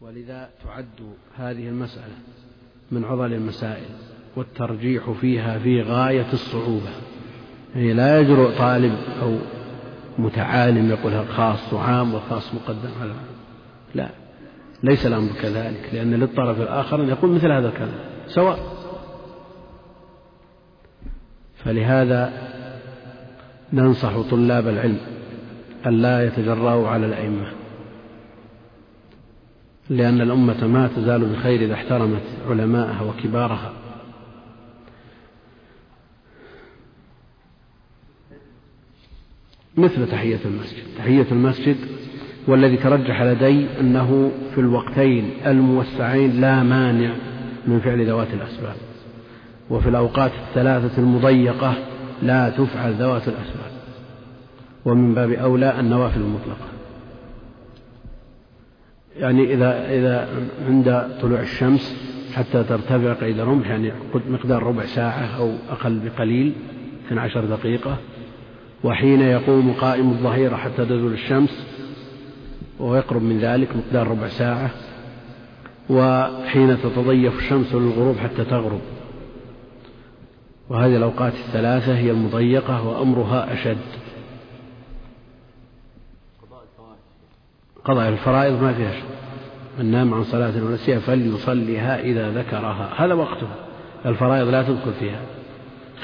ولذا تعد هذه المسألة من عضل المسائل والترجيح فيها في غاية الصعوبة. يعني لا يجرؤ طالب أو متعالم يقول خاص وعام وخاص مقدم على لا ليس الأمر كذلك لأن للطرف الآخر أن يقول مثل هذا الكلام سواء. فلهذا ننصح طلاب العلم أن لا يتجرأوا على الأئمة. لأن الأمة ما تزال بخير إذا احترمت علماءها وكبارها. مثل تحية المسجد. تحية المسجد والذي ترجح لدي أنه في الوقتين الموسعين لا مانع من فعل ذوات الأسباب. وفي الأوقات الثلاثة المضيقة لا تفعل ذوات الأسباب. ومن باب أولى النوافل المطلقة. يعني إذا إذا عند طلوع الشمس حتى ترتفع قيد رمح يعني مقدار ربع ساعة أو أقل بقليل 12 دقيقة. وحين يقوم قائم الظهيرة حتى تزول الشمس ويقرب من ذلك مقدار ربع ساعة. وحين تتضيف الشمس للغروب حتى تغرب. وهذه الأوقات الثلاثة هي المضيقة وأمرها أشد. قضاء الفرائض ما فيها شيء. من نام عن صلاة ونسيها فليصليها إذا ذكرها. هذا وقتها. الفرائض لا تذكر فيها.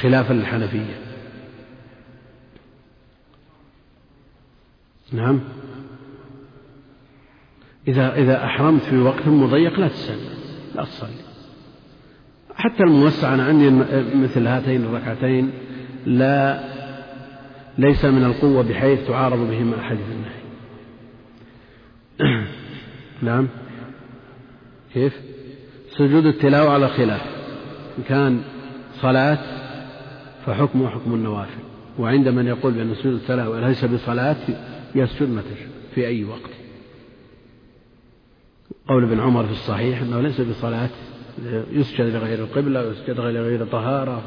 خلافا للحنفية. نعم. إذا إذا أحرمت في وقت مضيق لا تصلي لا تصلي. حتى الموسع أنا عندي مثل هاتين الركعتين. لا ليس من القوة بحيث تعارض بهما أحاديث النهي. نعم. كيف؟ سجود التلاوة على خلاف. إن كان صلاة فحكمه حكم النوافل. وعند من يقول بأن سجود التلاوة ليس بصلاة يسجد متى في أي وقت. قول ابن عمر في الصحيح أنه ليس بصلاة يسجد لغير القبلة ويسجد لغير طهارة.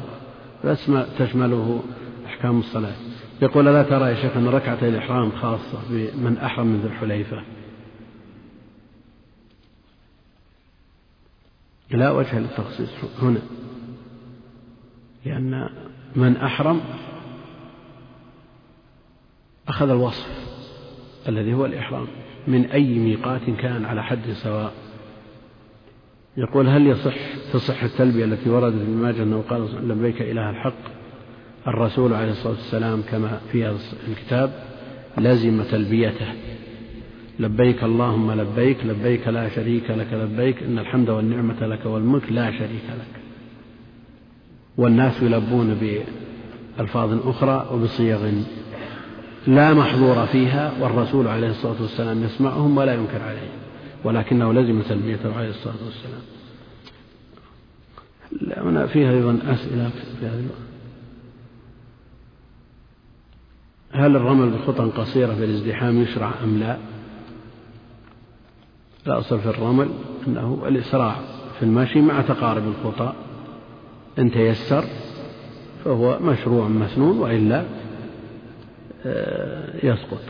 تشمله أحكام الصلاة. يقول لا ترى يا شيخ أن ركعتي الإحرام خاصة بمن أحرم من ذي الحليفة؟ لا وجه للتخصيص هنا. لأن من أحرم أخذ الوصف الذي هو الإحرام. من أي ميقات كان على حد سواء. يقول هل يصح تصح التلبية التي وردت في ماجه أنه قال لبيك إله الحق؟ الرسول عليه الصلاة والسلام كما في الكتاب لزم تلبيته. لبيك اللهم لبيك لبيك لا شريك لك لبيك إن الحمد والنعمة لك والملك لا شريك لك. والناس يلبون بألفاظ أخرى وبصيغ لا محظور فيها والرسول عليه الصلاة والسلام يسمعهم ولا ينكر عليهم ولكنه لزم تلبيته عليه الصلاة والسلام. هنا فيها أيضا أسئلة في هذا هل الرمل بخطى قصيرة في الازدحام يشرع أم لا؟ الأصل في الرمل أنه الإسراع في المشي مع تقارب الخطى إن تيسر فهو مشروع مسنون وإلا آه، يسقط.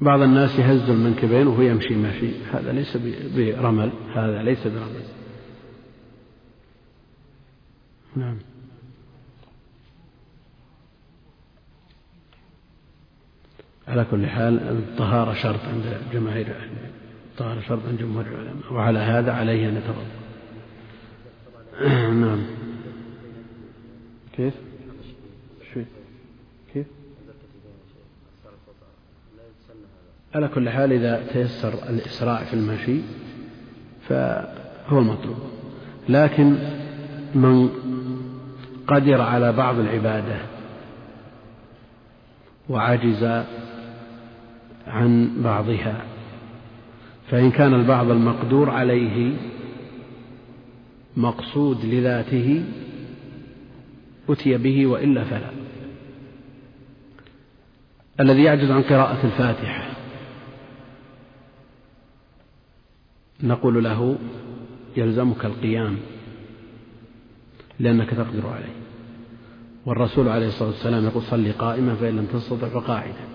بعض الناس يهز المنكبين وهو يمشي مشي هذا ليس برمل هذا ليس برمل. نعم. على كل حال الطهارة شرط عند جماهير الطهارة شرط عند جمهور العلماء. وعلى هذا عليه أن يتوضأ نعم. كيف؟ كيف؟ على كل حال إذا تيسر الإسراع في المشي فهو المطلوب. لكن من قدر على بعض العبادة وعجز عن بعضها. فإن كان البعض المقدور عليه مقصود لذاته أتي به وإلا فلا. الذي يعجز عن قراءة الفاتحة. نقول له يلزمك القيام لأنك تقدر عليه. والرسول عليه الصلاة والسلام يقول صلي قائما فإن لم تستطع فقاعدا.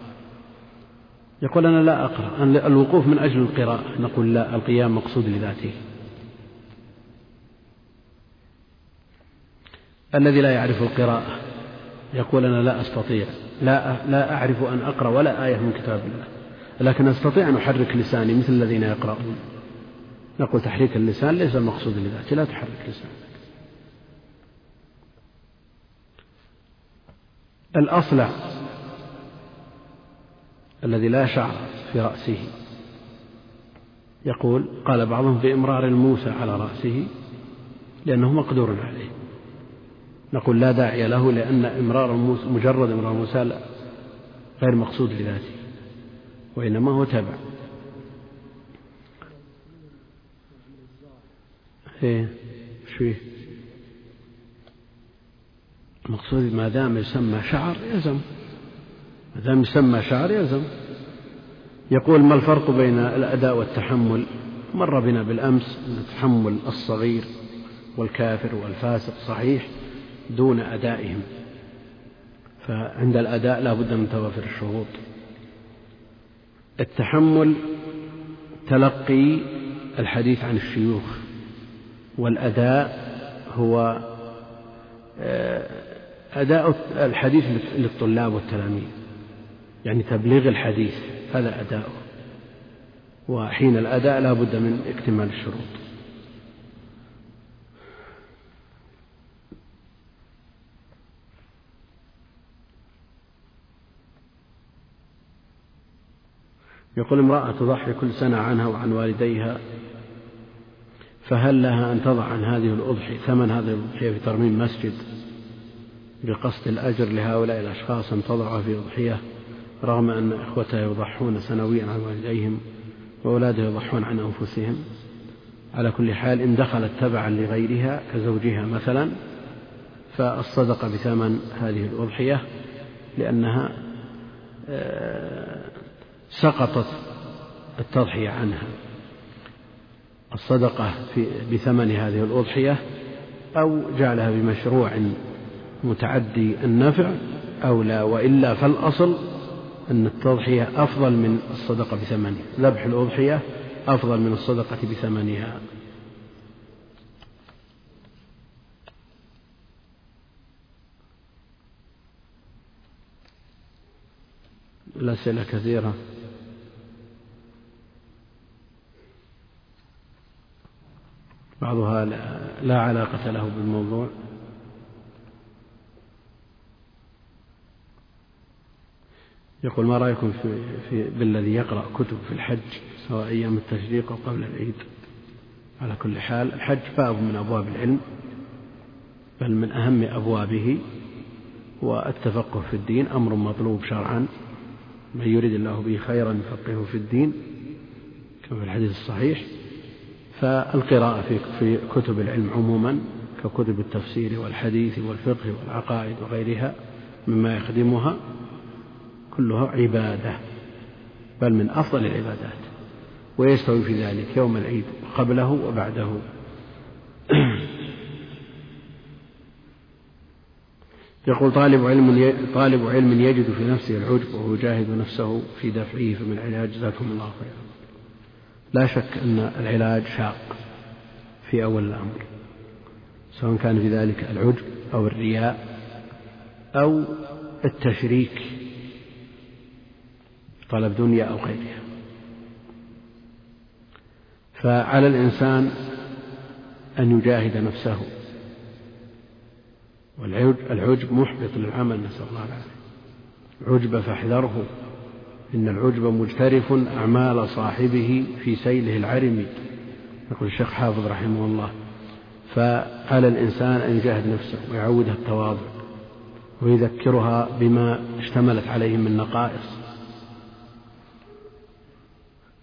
يقول أنا لا أقرأ. الوقوف من أجل القراءة. نقول لا القيام مقصود لذاته. الذي لا يعرف القراءة يقول أنا لا أستطيع. لا لا أعرف أن أقرأ ولا آية من كتاب الله. لكن أستطيع أن أحرك لساني مثل الذين يقرؤون. نقول تحريك اللسان ليس المقصود لذاته. لا تحرك لسانك. الأصلع الذي لا شعر في رأسه. يقول قال بعضهم بإمرار الموسى على رأسه لأنه مقدور عليه. نقول لا داعي له لأن إمرار موسى مجرد إمرار موسى غير مقصود لذاته وإنما هو تبع إيه شو المقصود ما دام يسمى شعر يلزم. ما دام يسمى شعر يلزم يقول ما الفرق بين الأداء والتحمل؟ مر بنا بالأمس أن تحمل الصغير والكافر والفاسق صحيح دون أدائهم. فعند الأداء لا بد من توافر الشروط. التحمل تلقي الحديث عن الشيوخ والأداء هو آه، أداء الحديث للطلاب والتلاميذ. يعني تبليغ الحديث هذا أداؤه. وحين الأداء لا بد من اكتمال الشروط. يقول امرأة تضحي كل سنة عنها وعن والديها فهل لها أن تضع عن هذه الأضحية ثمن هذه الأضحية في ترميم مسجد بقصد الأجر لهؤلاء الأشخاص أن تضعها في أضحية؟ رغم أن إخوتها يضحون سنويا عن والديهم وأولادها يضحون عن أنفسهم. على كل حال إن دخلت تبعا لغيرها كزوجها مثلا فالصدقة بثمن هذه الأضحية لأنها آه، سقطت التضحية عنها. الصدقة في بثمن هذه الأضحية أو جعلها بمشروع متعدي النفع أو لا وإلا فالأصل أن التضحية أفضل من الصدقة بثمنها. ذبح الأضحية أفضل من الصدقة بثمنها. الأسئلة كثيرة بعضها لا علاقة له بالموضوع. يقول ما رأيكم في, في بالذي يقرأ كتب في الحج سواء أيام التشريق أو قبل العيد؟ على كل حال الحج باب من أبواب العلم بل من أهم أبوابه والتفقه في الدين أمر مطلوب شرعا. من يريد الله به خيرا يفقهه في الدين كما في الحديث الصحيح. فالقراءة في في كتب العلم عموما ككتب التفسير والحديث والفقه والعقائد وغيرها مما يخدمها. كلها عبادة بل من أفضل العبادات ويستوي في ذلك يوم العيد قبله وبعده. يقول طالب علم طالب علم يجد في نفسه العجب وهو يجاهد نفسه في دفعه فمن العلاج جزاكم الله خيرا. لا شك أن العلاج شاق في أول الأمر سواء كان في ذلك العجب أو الرياء أو التشريك طلب دنيا أو غيرها. فعلى الإنسان أن يجاهد نفسه. والعجب محبط للعمل نسأل الله العافية. عجب فاحذره. إن العجب مجترف أعمال صاحبه في سيله العرم. يقول الشيخ حافظ رحمه الله. فعلى الإنسان أن يجاهد نفسه ويعودها التواضع ويذكرها بما اشتملت عليه من نقائص.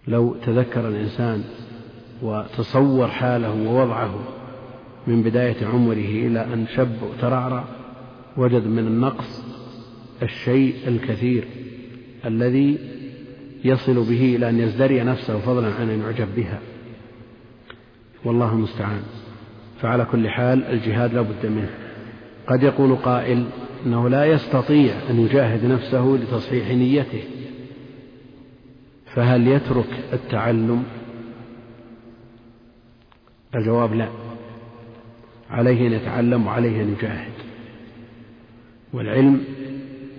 لو تذكر الإنسان وتصور حاله ووضعه من بداية عمره إلى أن شب وترعرع وجد من النقص الشيء الكثير الذي يصل به إلى أن يزدري نفسه فضلا عن أن يعجب بها. والله المستعان. فعلى كل حال الجهاد لا بد منه. قد يقول قائل إنه لا يستطيع أن يجاهد نفسه لتصحيح نيته. فهل يترك التعلم؟ الجواب لا. عليه أن يتعلم وعليه أن يجاهد والعلم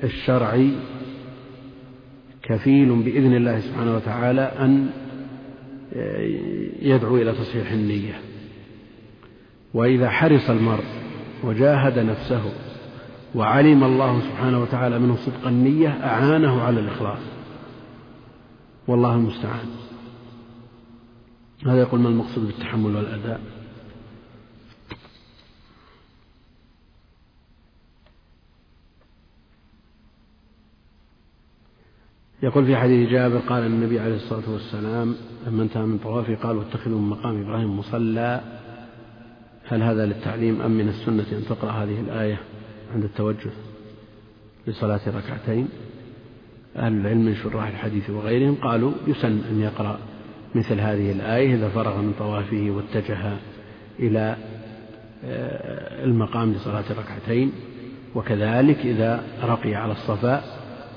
الشرعي كفيل بإذن الله سبحانه وتعالى أن يدعو إلى تصحيح النية. وإذا حرص المرء وجاهد نفسه وعلم الله سبحانه وتعالى منه صدق النية أعانه على الإخلاص. والله المستعان. هذا يقول ما المقصود بالتحمل والأداء؟ يقول في حديث جابر قال النبي عليه الصلاة والسلام لما انتهى من طوافه قال واتخذوا من مقام إبراهيم مصلى. هل هذا للتعليم أم من السنة أن تقرأ هذه الآية عند التوجه لصلاة ركعتين؟ أهل العلم من شراح الحديث وغيرهم قالوا يسن أن يقرأ مثل هذه الآية إذا فرغ من طوافه واتجه إلى آه، المقام لصلاة ركعتين وكذلك إذا رقي على الصفاء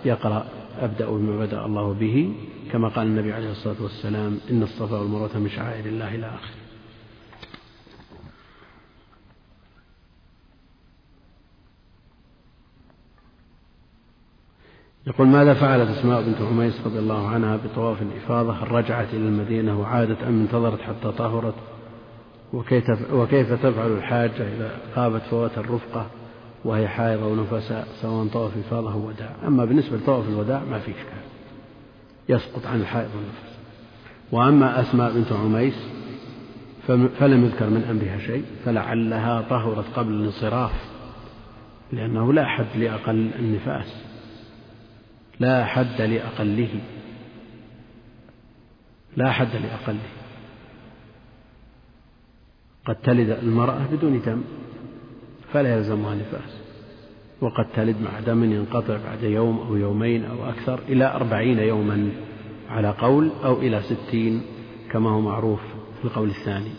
يقرأ أبدأ بما بدأ الله به. كما قال النبي عليه الصلاة والسلام إن الصفا والمروة من شعائر الله إلى آخره يقول ماذا فعلت أسماء بنت عميس رضي الله عنها بطواف الإفاضة؟ هل رجعت إلى المدينة وعادت أم انتظرت حتى طهرت؟ وكيف تفعل الحاجة إذا غابت فوات الرفقة وهي حائضة ونفساء سواء طواف إفاضة أو وداع أما بالنسبة لطواف الوداع ما في إشكال. يسقط عن الحائض والنفس. وأما أسماء بنت عميس فلم يذكر من أمرها شيء فلعلها طهرت قبل الانصراف لأنه لا حد لأقل النفاس. لا حد لأقله. لا حد لأقله. قد تلد المرأة بدون دم فلا يلزمها نفاس وقد تلد مع دم ينقطع بعد يوم أو يومين أو أكثر إلى أربعين يوما على قول أو إلى ستين كما هو معروف في القول الثاني.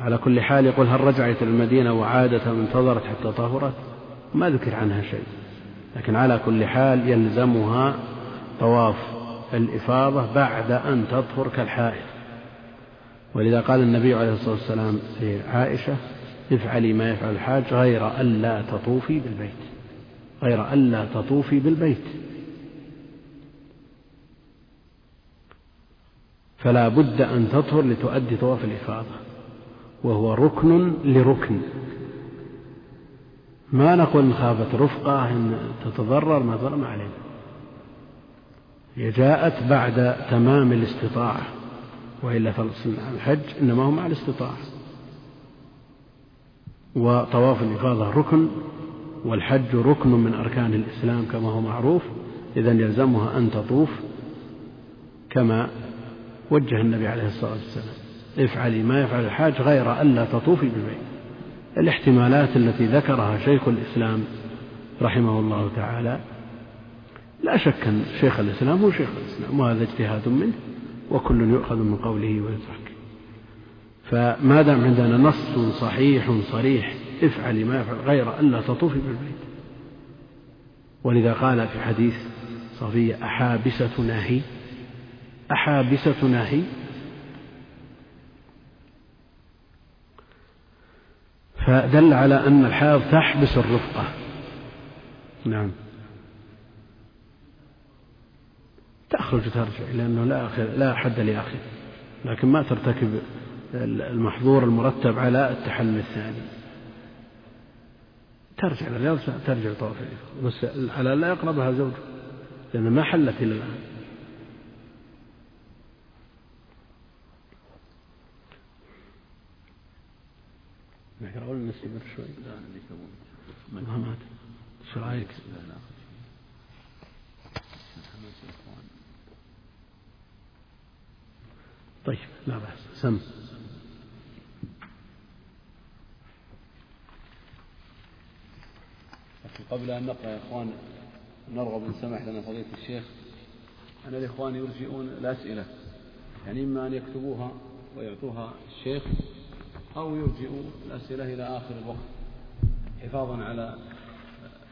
على كل حال يقول هل رجعت إلى المدينة وعادت أم انتظرت حتى طهرت؟ ما ذكر عنها شيء. لكن على كل حال يلزمها طواف الإفاضة بعد أن تطهر كالحائض ولذا قال النبي عليه الصلاة والسلام لعائشة افعلي ما يفعل الحاج غير ألا تطوفي بالبيت. غير ألا تطوفي بالبيت. فلا بد أن تطهر لتؤدي طواف الإفاضة. وهو ركن لركن. ما نقول إن خافت رفقة إن تتضرر ما ضر ما علينا. هي جاءت بعد تمام الاستطاعة وإلا فالحج إنما هو مع الاستطاعة. وطواف الإفاضة ركن والحج ركن من أركان الإسلام كما هو معروف. إذا يلزمها أن تطوف كما وجه النبي عليه الصلاة والسلام. افعلي ما يفعل الحاج غير ألا تطوفي بالبيت. الاحتمالات التي ذكرها شيخ الإسلام رحمه الله تعالى لا شك أن شيخ الإسلام هو شيخ الإسلام وهذا اجتهاد منه وكل يؤخذ من قوله ويترك. فما دام عندنا نص صحيح صريح افعلي ما يفعل غير ألا تطوفي بالبيت ولذا قال في حديث صفية أحابستنا هي أحابستنا هي فدل على أن الحائض تحبس الرفقة. نعم. تخرج وترجع لأنه لا آخر لا حد لآخر. لكن ما ترتكب المحظور المرتب على التحلل الثاني. ترجع الرياض ترجع طواف بس على لا يقربها زوجها لأن ما حلت إلى الآن. ولا نستمر شوي؟ طيب لا بأس. سم. قبل أن نقرأ يا إخوان نرغب إن سمح لنا فضيلة الشيخ أن الإخوان يرجئون الأسئلة يعني إما أن يكتبوها ويعطوها الشيخ أو يرجئوا الأسئلة إلى آخر الوقت حفاظا على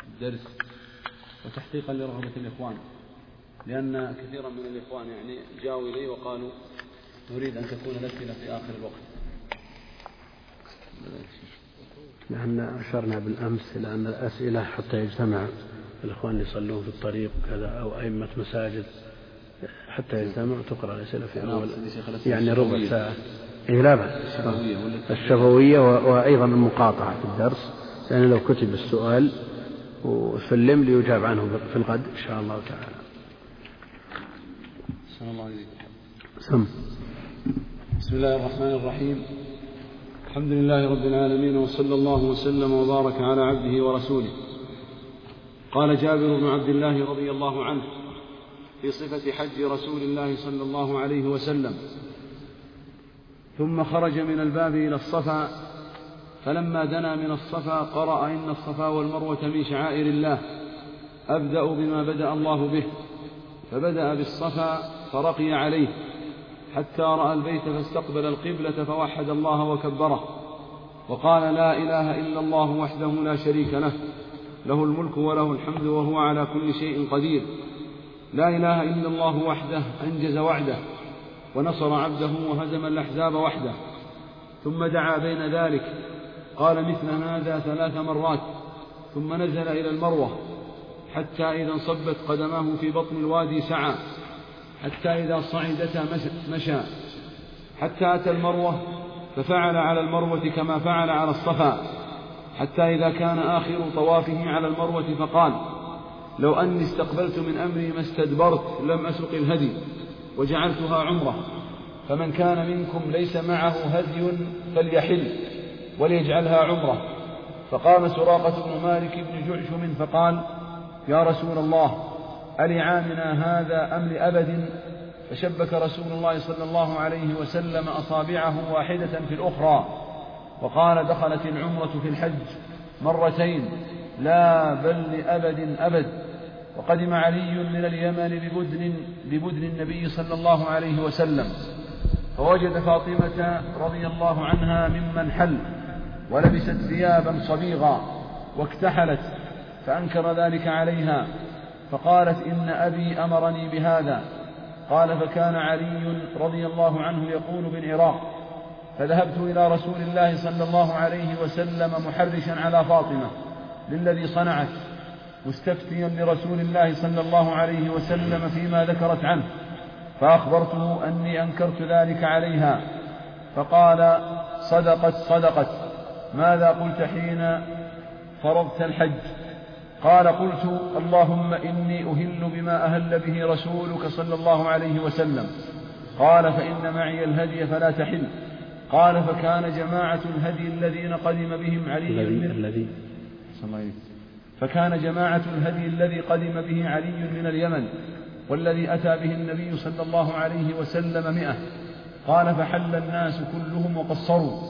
الدرس وتحقيقا لرغبة الإخوان. لأن كثيرا من الإخوان يعني جاءوا إلي وقالوا نريد أن تكون الأسئلة في آخر الوقت. لأن أشرنا بالأمس إلى أن الأسئلة حتى يجتمع الإخوان اللي يصلون في الطريق وكذا أو أئمة مساجد حتى يجتمعوا تقرأ الأسئلة في نعم، أول يعني ربع ساعة. إيه لا بأس. الشفوية وأيضا المقاطعة في الدرس. لأن لو كتب السؤال وسلم ليجاب عنه في الغد إن شاء الله تعالى. الله سم. بسم الله الرحمن الرحيم. الحمد لله رب العالمين وصلى الله وسلم وبارك على عبده ورسوله. قال جابر بن عبد الله رضي الله عنه في صفة حج رسول الله صلى الله عليه وسلم ثم خرج من الباب إلى الصفا فلما دنا من الصفا قرأ إن الصفا والمروة من شعائر الله أبدأ بما بدأ الله به فبدأ بالصفا فرقي عليه حتى رأى البيت فاستقبل القبلة فوحد الله وكبره وقال لا إله إلا الله وحده لا شريك له له الملك وله الحمد وهو على كل شيء قدير لا إله إلا الله وحده أنجز وعده. ونصر عبده وهزم الأحزاب وحده ثم دعا بين ذلك قال مثل هذا ثلاث مرات ثم نزل إلى المروة حتى إذا انصبت قدماه في بطن الوادي سعى حتى إذا صعدتا مشى حتى أتى المروة ففعل على المروة كما فعل على الصفا حتى إذا كان آخر طوافه على المروة فقال لو أني استقبلت من أمري ما استدبرت لم أسق الهدي. وجعلتها عمرة. فمن كان منكم ليس معه هدي فليحل وليجعلها عمرة. فقام سراقة بن مالك بن جعشم فقال يا رسول الله ألعامنا هذا أم لأبد؟ فشبك رسول الله صلى الله عليه وسلم أصابعه واحدة في الأخرى. وقال دخلت العمرة في الحج مرتين لا بل لأبد أبد. وقدم علي من اليمن ببدن, ببدن النبي صلى الله عليه وسلم فوجد فاطمة رضي الله عنها ممن حل ولبست ثيابا صبيغا واكتحلت فأنكر ذلك عليها فقالت إن أبي أمرني بهذا قال فكان علي رضي الله عنه يقول بالعراق فذهبت إلى رسول الله صلى الله عليه وسلم محرشا على فاطمة للذي صنعت مستفتيا لرسول الله صلى الله عليه وسلم فيما ذكرت عنه فأخبرته أني أنكرت ذلك عليها فقال صدقت صدقت ماذا قلت حين فرضت الحج؟ قال قلت اللهم إني أهل بما أهل به رسولك صلى الله عليه وسلم. قال فإن معي الهدي فلا تحل. قال فكان جماعة الهدي الذين قدم بهم علي الذي الذي فكان جماعة الهدي الذي قدم به علي من اليمن والذي أتى به النبي صلى الله عليه وسلم مئة. قال فحل الناس كلهم وقصروا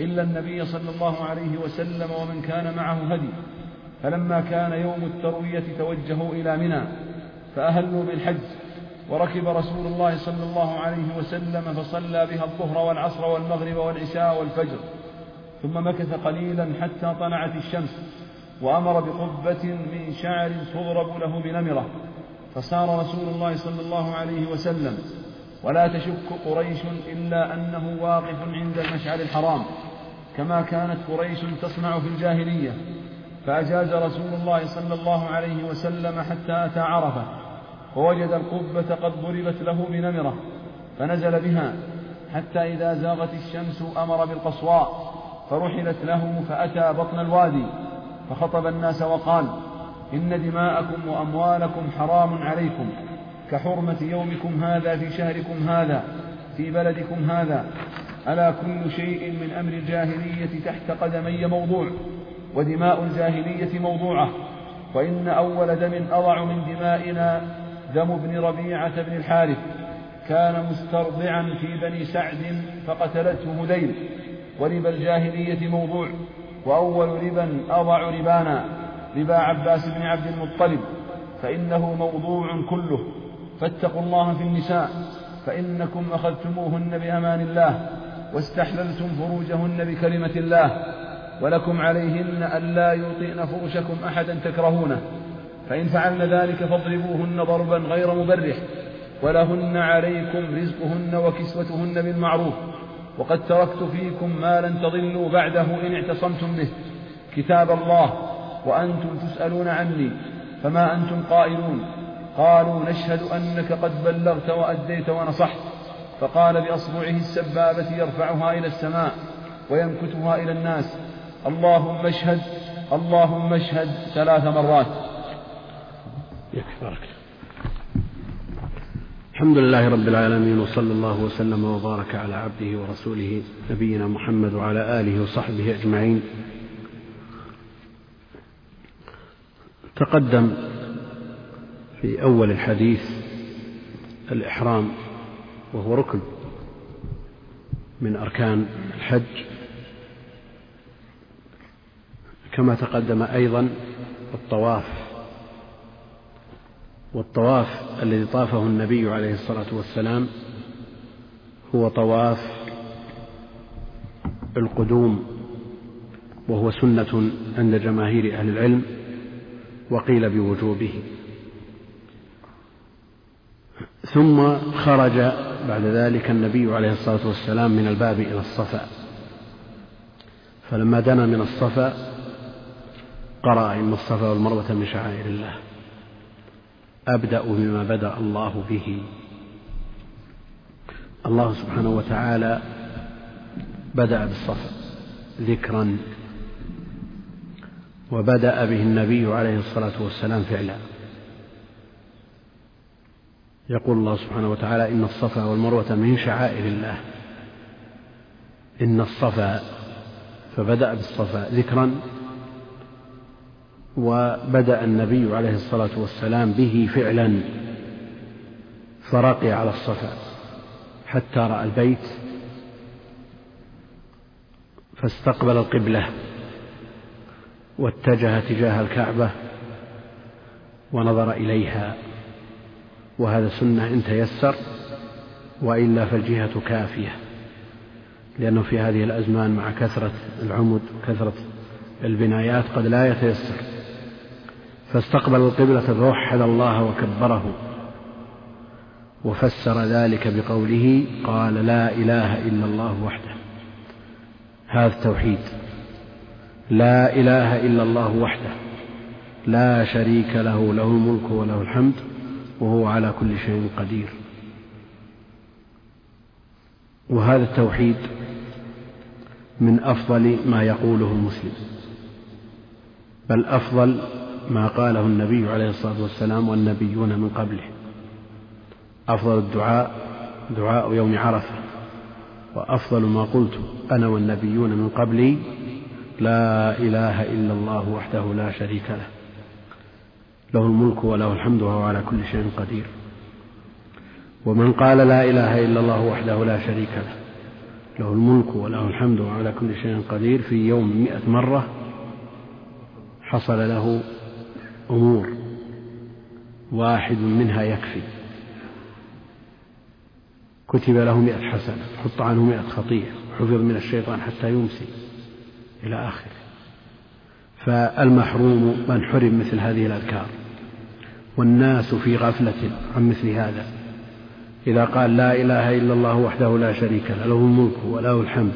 إلا النبي صلى الله عليه وسلم ومن كان معه هدي. فلما كان يوم التروية توجهوا إلى منى فأهلوا بالحج وركب رسول الله صلى الله عليه وسلم فصلى بها الظهر والعصر والمغرب والعشاء والفجر. ثم مكث قليلا حتى طلعت الشمس. وأمر بقبة من شعر تضرب له بنمرة فصار رسول الله صلى الله عليه وسلم. ولا تشك قريش إلا أنه واقف عند المشعر الحرام كما كانت قريش تصنع في الجاهلية. فأجاز رسول الله صلى الله عليه وسلم حتى أتى عرفة ووجد القبة قد ضربت له بنمرة فنزل بها. حتى إذا زاغت الشمس أمر بالقصواء فرحلت له فأتى بطن الوادي. فخطب الناس وقال إن دماءكم وأموالكم حرام عليكم كحرمة يومكم هذا في شهركم هذا في بلدكم هذا. ألا كل شيء من أمر الجاهلية تحت قدمي موضوع ودماء الجاهلية موضوعة. وإن أول دم أضع من دمائنا دم ابن ربيعة بن الحارث. كان مسترضعا في بني سعد فقتلته هذيل وربا الجاهلية موضوع؟ وأول ربا أضع ربانا ربا عباس بن عبد المطلب فإنه موضوع كله. فاتقوا الله في النساء فإنكم أخذتموهن بأمان الله واستحللتم فروجهن بكلمة الله ولكم عليهن ألا يوطئن فرشكم أحدا تكرهونه. فإن فعلن ذلك فاضربوهن ضربا غير مبرح ولهن عليكم رزقهن وكسوتهن بالمعروف. وقد تركت فيكم ما لن تضلوا بعده إن اعتصمتم به. كتاب الله. وأنتم تسألون عني. فما أنتم قائلون؟ قالوا نشهد أنك قد بلغت وأديت ونصحت. فقال بأصبعه السبابة يرفعها إلى السماء وينكتها إلى الناس. اللهم اشهد اللهم اشهد ثلاث مرات. يكفرك الحمد لله رب العالمين وصلى الله وسلم وبارك على عبده ورسوله نبينا محمد وعلى آله وصحبه أجمعين. تقدم في أول الحديث الإحرام وهو ركن من أركان الحج. كما تقدم أيضا الطواف والطواف الذي طافه النبي عليه الصلاة والسلام هو طواف القدوم وهو سنة عند جماهير أهل العلم وقيل بوجوبه. ثم خرج بعد ذلك النبي عليه الصلاة والسلام من الباب إلى الصفا. فلما دنا من الصفا قرأ إن الصفا والمروة من شعائر الله. أبدأ بما بدأ الله به. الله سبحانه وتعالى بدأ بالصفا ذكرا وبدأ به النبي عليه الصلاة والسلام فعلا. يقول الله سبحانه وتعالى إن الصفا والمروة من شعائر الله. إن الصفا فبدأ بالصفا ذكرا وبدأ النبي عليه الصلاة والسلام به فعلا فرقي على الصفا حتى رأى البيت فاستقبل القبلة واتجه تجاه الكعبة ونظر إليها. وهذا سنة إن تيسر وإلا فالجهة كافية لأنه في هذه الأزمان مع كثرة العمد وكثرة البنايات قد لا يتيسر. فاستقبل القبلة فوحد الله وكبره وفسر ذلك بقوله قال لا إله إلا الله وحده. هذا التوحيد. لا إله إلا الله وحده. لا شريك له له الملك وله الحمد وهو على كل شيء قدير. وهذا التوحيد من أفضل ما يقوله المسلم. بل أفضل ما قاله النبي عليه الصلاة والسلام والنبيون من قبله. أفضل الدعاء دعاء يوم عرفة وأفضل ما قلت أنا والنبيون من قبلي لا إله إلا الله وحده لا شريك له. له الملك وله الحمد وهو على كل شيء قدير. ومن قال لا إله إلا الله وحده لا شريك له له الملك وله الحمد وهو على كل شيء قدير. في يوم مئة مرة حصل له أمور واحد منها يكفي. كتب له مئة حسنة حط عنه مئة خطيئة حفظ من الشيطان حتى يمسي إلى آخره. فالمحروم من حرم مثل هذه الأذكار. والناس في غفلة عن مثل هذا. إذا قال لا إله إلا الله وحده لا شريك له له الملك وله الحمد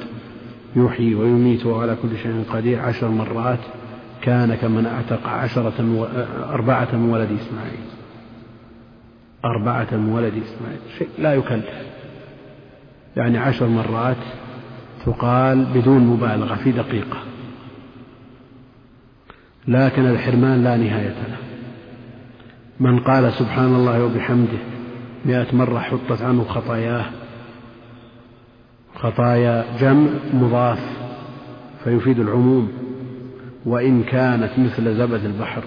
يحيي ويميت وعلى كل شيء قدير عشر مرات كان كمن أعتق عشرة و... أربعة من ولد إسماعيل. أربعة من ولد إسماعيل. شيء لا يكلف. يعني عشر مرات تقال بدون مبالغة في دقيقة. لكن الحرمان لا نهاية له. من قال سبحان الله وبحمده مئة مرة حطت عنه خطاياه خطايا جمع مضاف فيفيد العموم. وإن كانت مثل زبد البحر.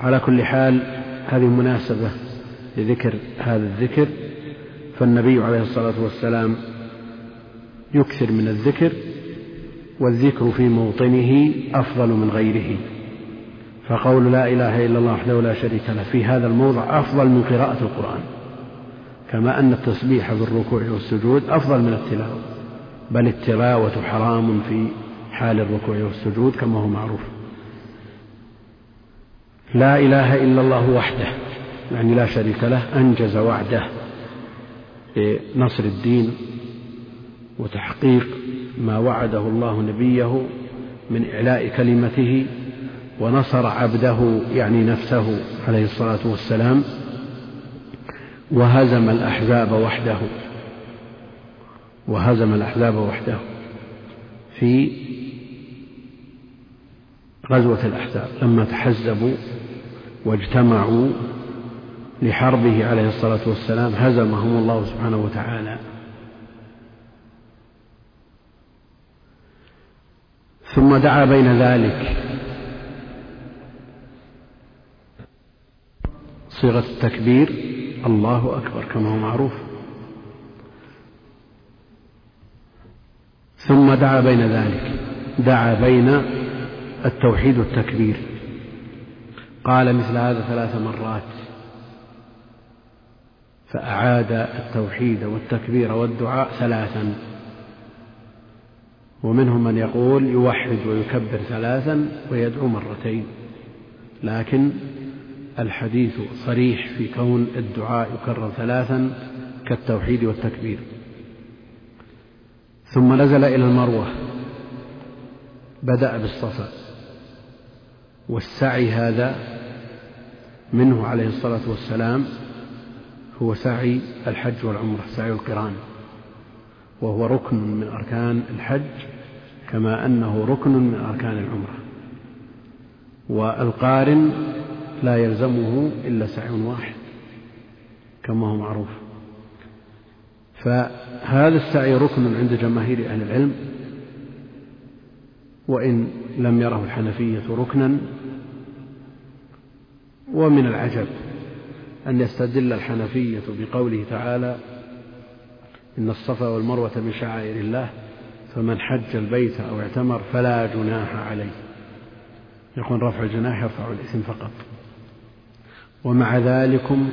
على كل حال هذه مناسبة لذكر هذا الذكر فالنبي عليه الصلاة والسلام يكثر من الذكر والذكر في موطنه أفضل من غيره. فقول لا إله إلا الله وحده لا شريك له في هذا الموضع أفضل من قراءة القرآن كما أن التسبيح في الركوع والسجود أفضل من التلاوة بل التلاوة حرام في حال الركوع والسجود كما هو معروف. لا إله إلا الله وحده يعني لا شريك له أنجز وعده بنصر الدين وتحقيق ما وعده الله نبيه من إعلاء كلمته ونصر عبده يعني نفسه عليه الصلاة والسلام وهزم الأحزاب وحده وهزم الأحزاب وحده. في غزوة الأحزاب لما تحزبوا واجتمعوا لحربه عليه الصلاة والسلام هزمهم الله سبحانه وتعالى. ثم دعا بين ذلك صيغة التكبير الله أكبر كما هو معروف. ثم دعا بين ذلك. دعا بين التوحيد والتكبير. قال مثل هذا ثلاث مرات. فأعاد التوحيد والتكبير والدعاء ثلاثا. ومنهم من يقول يوحد ويكبر ثلاثا ويدعو مرتين. لكن الحديث صريح في كون الدعاء يكرر ثلاثا كالتوحيد والتكبير. ثم نزل إلى المروة. بدأ بالصفا. والسعي هذا منه عليه الصلاة والسلام هو سعي الحج والعمرة سعي القران. وهو ركن من أركان الحج كما أنه ركن من أركان العمرة. والقارن لا يلزمه إلا سعي واحد كما هو معروف. فهذا السعي ركن عند جماهير أهل العلم وإن لم يره الحنفية ركنا ومن العجب أن يستدل الحنفية بقوله تعالى إن الصفا والمروة من شعائر الله فمن حج البيت أو اعتمر فلا جناح عليه. يكون رفع الجناح يرفع الإثم فقط. ومع ذلكم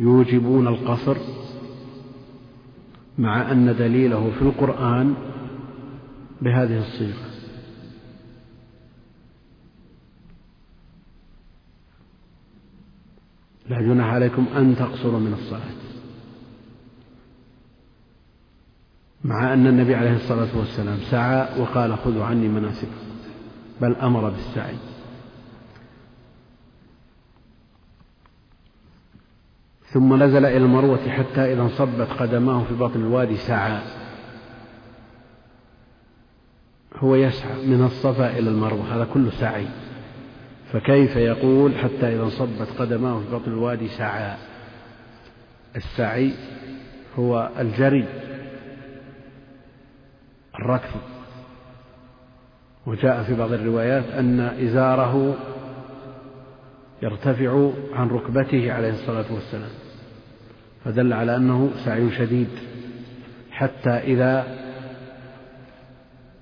يوجبون القصر مع أن دليله في القرآن بهذه الصيغة. لا جناح عليكم أن تقصروا من الصلاة. مع أن النبي عليه الصلاة والسلام سعى وقال خذوا عني مناسككم بل أمر بالسعي. ثم نزل إلى المروة حتى إذا انصبت قدماه في بطن الوادي سعى. هو يسعى من الصفا إلى المروة هذا كله سعي. فكيف يقول حتى إذا انصبت قدماه في بطن الوادي سعى؟ السعي هو الجري الركض. وجاء في بعض الروايات أن إزاره يرتفع عن ركبته عليه الصلاة والسلام. فدل على أنه سعي شديد. حتى إذا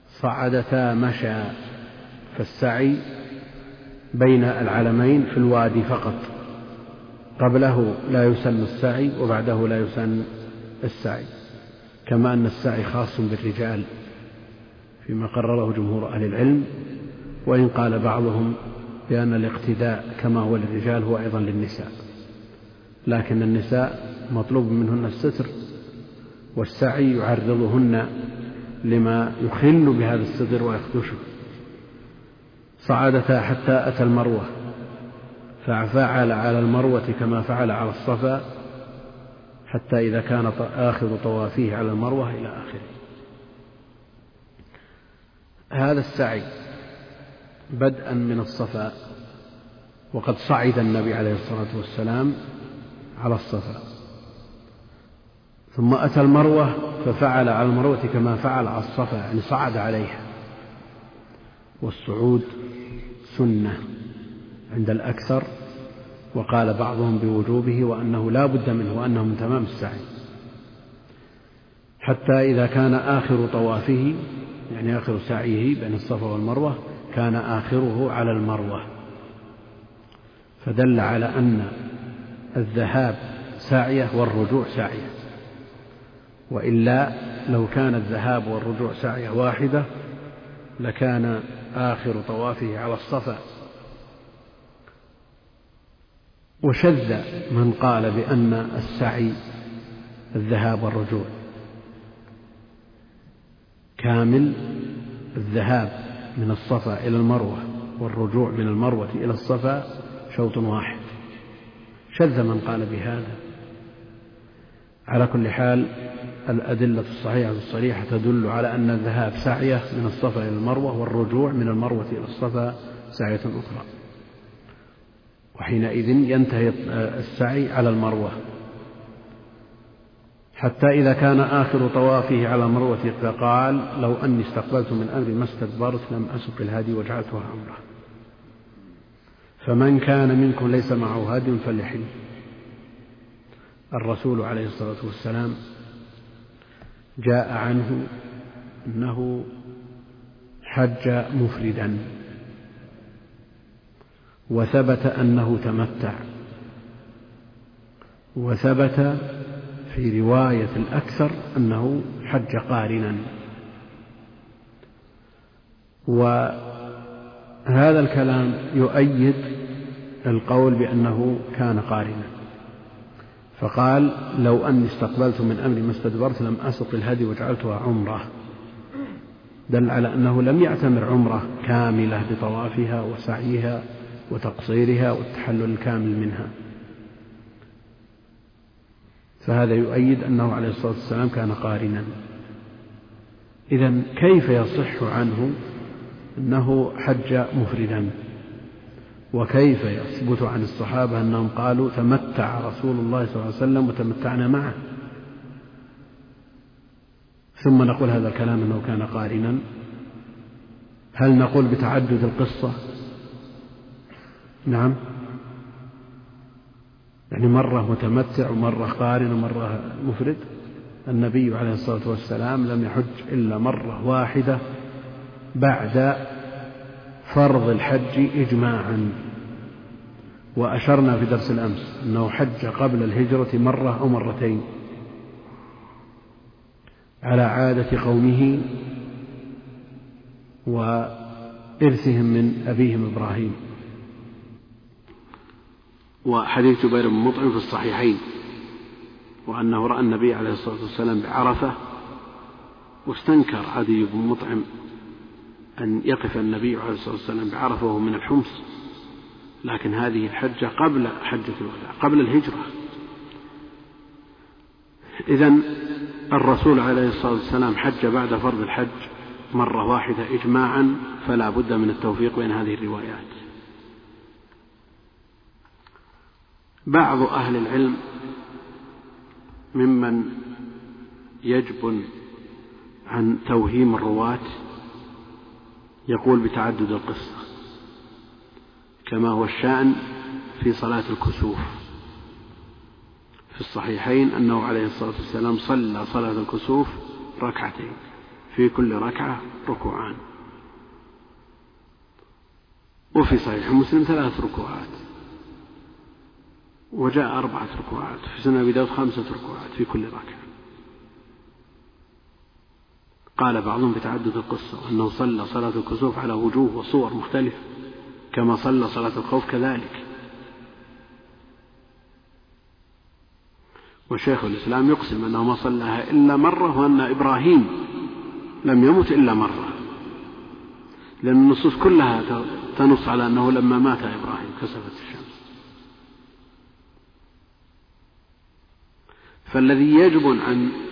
صعدتا مشى فالسعي بين العلمين في الوادي فقط. قبله لا يسن السعي وبعده لا يسن السعي. كما أن السعي خاص بالرجال فيما قرره جمهور أهل العلم. وإن قال بعضهم بأن الاقتداء كما هو للرجال هو أيضا للنساء. لكن النساء مطلوب منهن الستر والسعي يعرضهن لما يخل بهذا الستر ويخدشه. صعدتا حتى أتى المروة ففعل على المروة كما فعل على الصفا حتى إذا كان آخر طوافيه على المروة إلى آخره. هذا السعي بدءا من الصفا وقد صعد النبي عليه الصلاة والسلام على الصفا. ثم أتى المروة ففعل على المروة كما فعل على الصفا يعني صعد عليها. والصعود سنة عند الأكثر وقال بعضهم بوجوبه وأنه لا بد منه وأنه من تمام السعي. حتى إذا كان آخر طوافه يعني آخر سعيه بين الصفا والمروة كان آخره على المروة. فدل على أن الذهاب ساعية والرجوع ساعية وإلا لو كان الذهاب والرجوع ساعية واحدة لكان آخر طوافه على الصفا. وشذ من قال بأن السعي الذهاب والرجوع. كامل الذهاب من الصفا إلى المروة والرجوع من المروة إلى الصفا شوط واحد. شذ من قال بهذا. على كل حال الأدلة الصحيحة الصريحة تدل على أن الذهاب سعية من الصفا إلى المروة والرجوع من المروة إلى الصفا سعية أخرى. وحينئذ ينتهي السعي على المروة. حتى إذا كان آخر طوافه على المروة فقال لو أني استقبلت من أمري ما استدبرت لم أسق الهدي وجعلتها عمرة فمن كان منكم ليس معه هدي فليحل الرسول عليه الصلاة والسلام جاء عنه أنه حج مفردا وثبت أنه تمتع وثبت في رواية الأكثر أنه حج قارنا وهذا الكلام يؤيد القول بأنه كان قارنا فقال لو أني استقبلت من أمري ما استدبرت لم أسق الهدي وجعلتها عمرة. دل على أنه لم يعتمر عمرة كاملة بطوافها وسعيها وتقصيرها والتحلل الكامل منها. فهذا يؤيد أنه عليه الصلاة والسلام كان قارنا. إذا كيف يصح عنه أنه حج مفردا؟ وكيف يثبت عن الصحابة أنهم قالوا تمتع رسول الله صلى الله عليه وسلم وتمتعنا معه؟ ثم نقول هذا الكلام أنه كان قارنا. هل نقول بتعدد القصة؟ نعم. يعني مرة متمتع ومرة قارن ومرة مفرد. النبي عليه الصلاة والسلام لم يحج إلا مرة واحدة بعد فرض الحج إجماعا. وأشرنا في درس الأمس أنه حج قبل الهجرة مرة أو مرتين. على عادة قومه وإرثهم من أبيهم إبراهيم. وحديث جبير بن مطعم في الصحيحين وأنه رأى النبي عليه الصلاة والسلام بعرفة واستنكر عدي بن مطعم أن يقف النبي عليه الصلاة والسلام بعرفة وهو من الحمص لكن هذه الحجة قبل حجة الوداع قبل الهجرة. إذا الرسول عليه الصلاة والسلام حج بعد فرض الحج مرة واحدة إجماعا فلا بد من التوفيق بين هذه الروايات. بعض أهل العلم ممن يجبن عن توهيم الرواة يقول بتعدد القصة كما هو الشأن في صلاة الكسوف. في الصحيحين أنه عليه الصلاة والسلام صلى صلاة الكسوف ركعتين في كل ركعة ركوعان. وفي صحيح مسلم ثلاث ركوعات وجاء أربعة ركوعات في سنة أبي خمسة ركوعات في كل ركعة. قال بعضهم بتعدد القصة أنه صلى صلاة الكسوف على وجوه وصور مختلفة كما صلى صلاة الخوف كذلك. وشيخ الإسلام يقسم أنه ما صلاها إلا مرة وأن إبراهيم لم يمت إلا مرة. لأن النصوص كلها تنص على أنه لما مات إبراهيم كسفت الشمس. فالذي يجب عن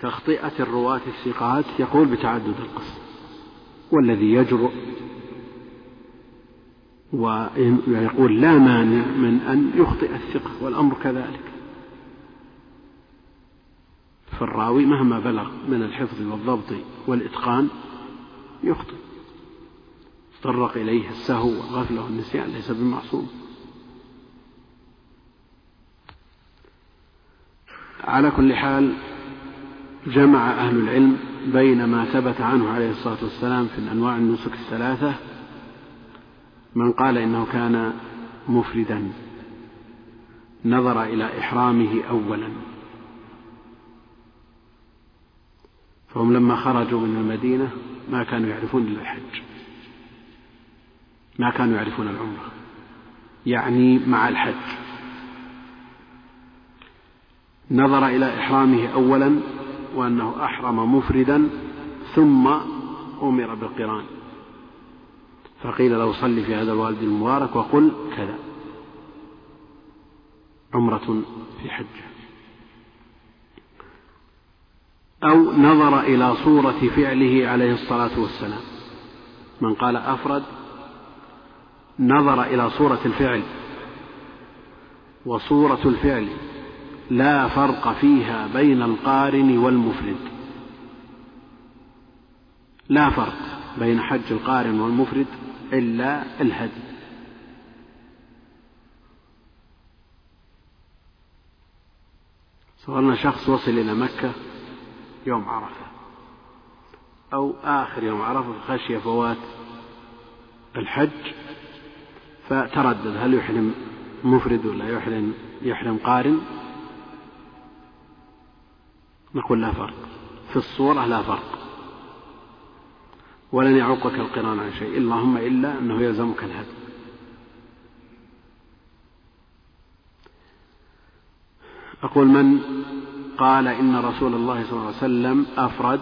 تخطئة الرواة الثقات يقول بتعدد القصة والذي يجرؤ ويقول لا مانع من أن يخطئ الثقة والأمر كذلك. فالراوي مهما بلغ من الحفظ والضبط والإتقان يخطئ. تطرق إليه السهو والغفلة والنسيان ليس بمعصوم. على كل حال جمع أهل العلم بين ما ثبت عنه عليه الصلاة والسلام في أنواع النسك الثلاثة. من قال إنه كان مفردا نظر إلى إحرامه أولا. فهم لما خرجوا من المدينة ما كانوا يعرفون إلا الحج. ما كانوا يعرفون العمرة. يعني مع الحج. نظر إلى إحرامه أولا وأنه أحرم مفردا ثم أمر بالقران. فقيل له صل في هذا الوالد المبارك وقل كذا. عمرة في حجة. أو نظر إلى صورة فعله عليه الصلاة والسلام. من قال أفرد نظر إلى صورة الفعل. وصورة الفعل. لا فرق فيها بين القارن والمفرد. لا فرق بين حج القارن والمفرد إلا الهدي. صورنا شخص وصل إلى مكة يوم عرفة أو آخر يوم عرفة خشي فوات الحج فتردد هل يحرم مفرد ولا يحرم يحرم قارن؟ نقول لا فرق. في الصورة لا فرق. ولن يعوقك القرآن عن شيء. اللهم إلا أنه يلزمك الهدي. أقول من قال إن رسول الله صلى الله عليه وسلم أفرد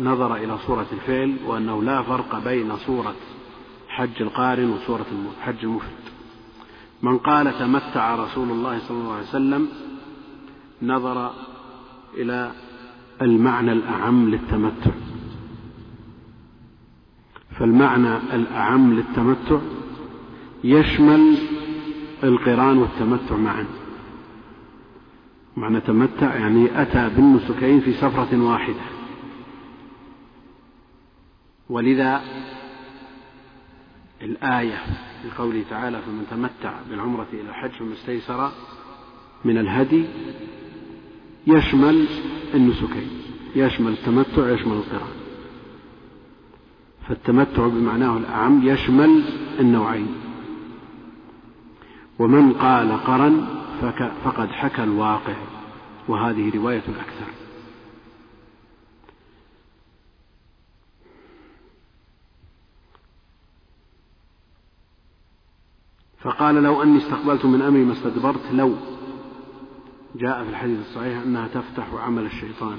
نظر إلى صورة الفعل وأنه لا فرق بين صورة حج القارن وصورة حج المفرد. من قال تمتع رسول الله صلى الله عليه وسلم نظر إلى المعنى الأعم للتمتع. فالمعنى الأعم للتمتع يشمل القران والتمتع معا. معنى تمتع يعني أتى بالنسكين في سفرة واحدة. ولذا الآية في قوله تعالى فمن تمتع بالعمرة إلى الحج فما استيسر من الهدي يشمل النسكين يشمل التمتع يشمل القران فالتمتع بمعناه الأعم يشمل النوعين. ومن قال قرن فقد حكى الواقع. وهذه رواية الأكثر. فقال لو أني استقبلت من أمري ما استدبرت لو جاء في الحديث الصحيح أنها تفتح عمل الشيطان.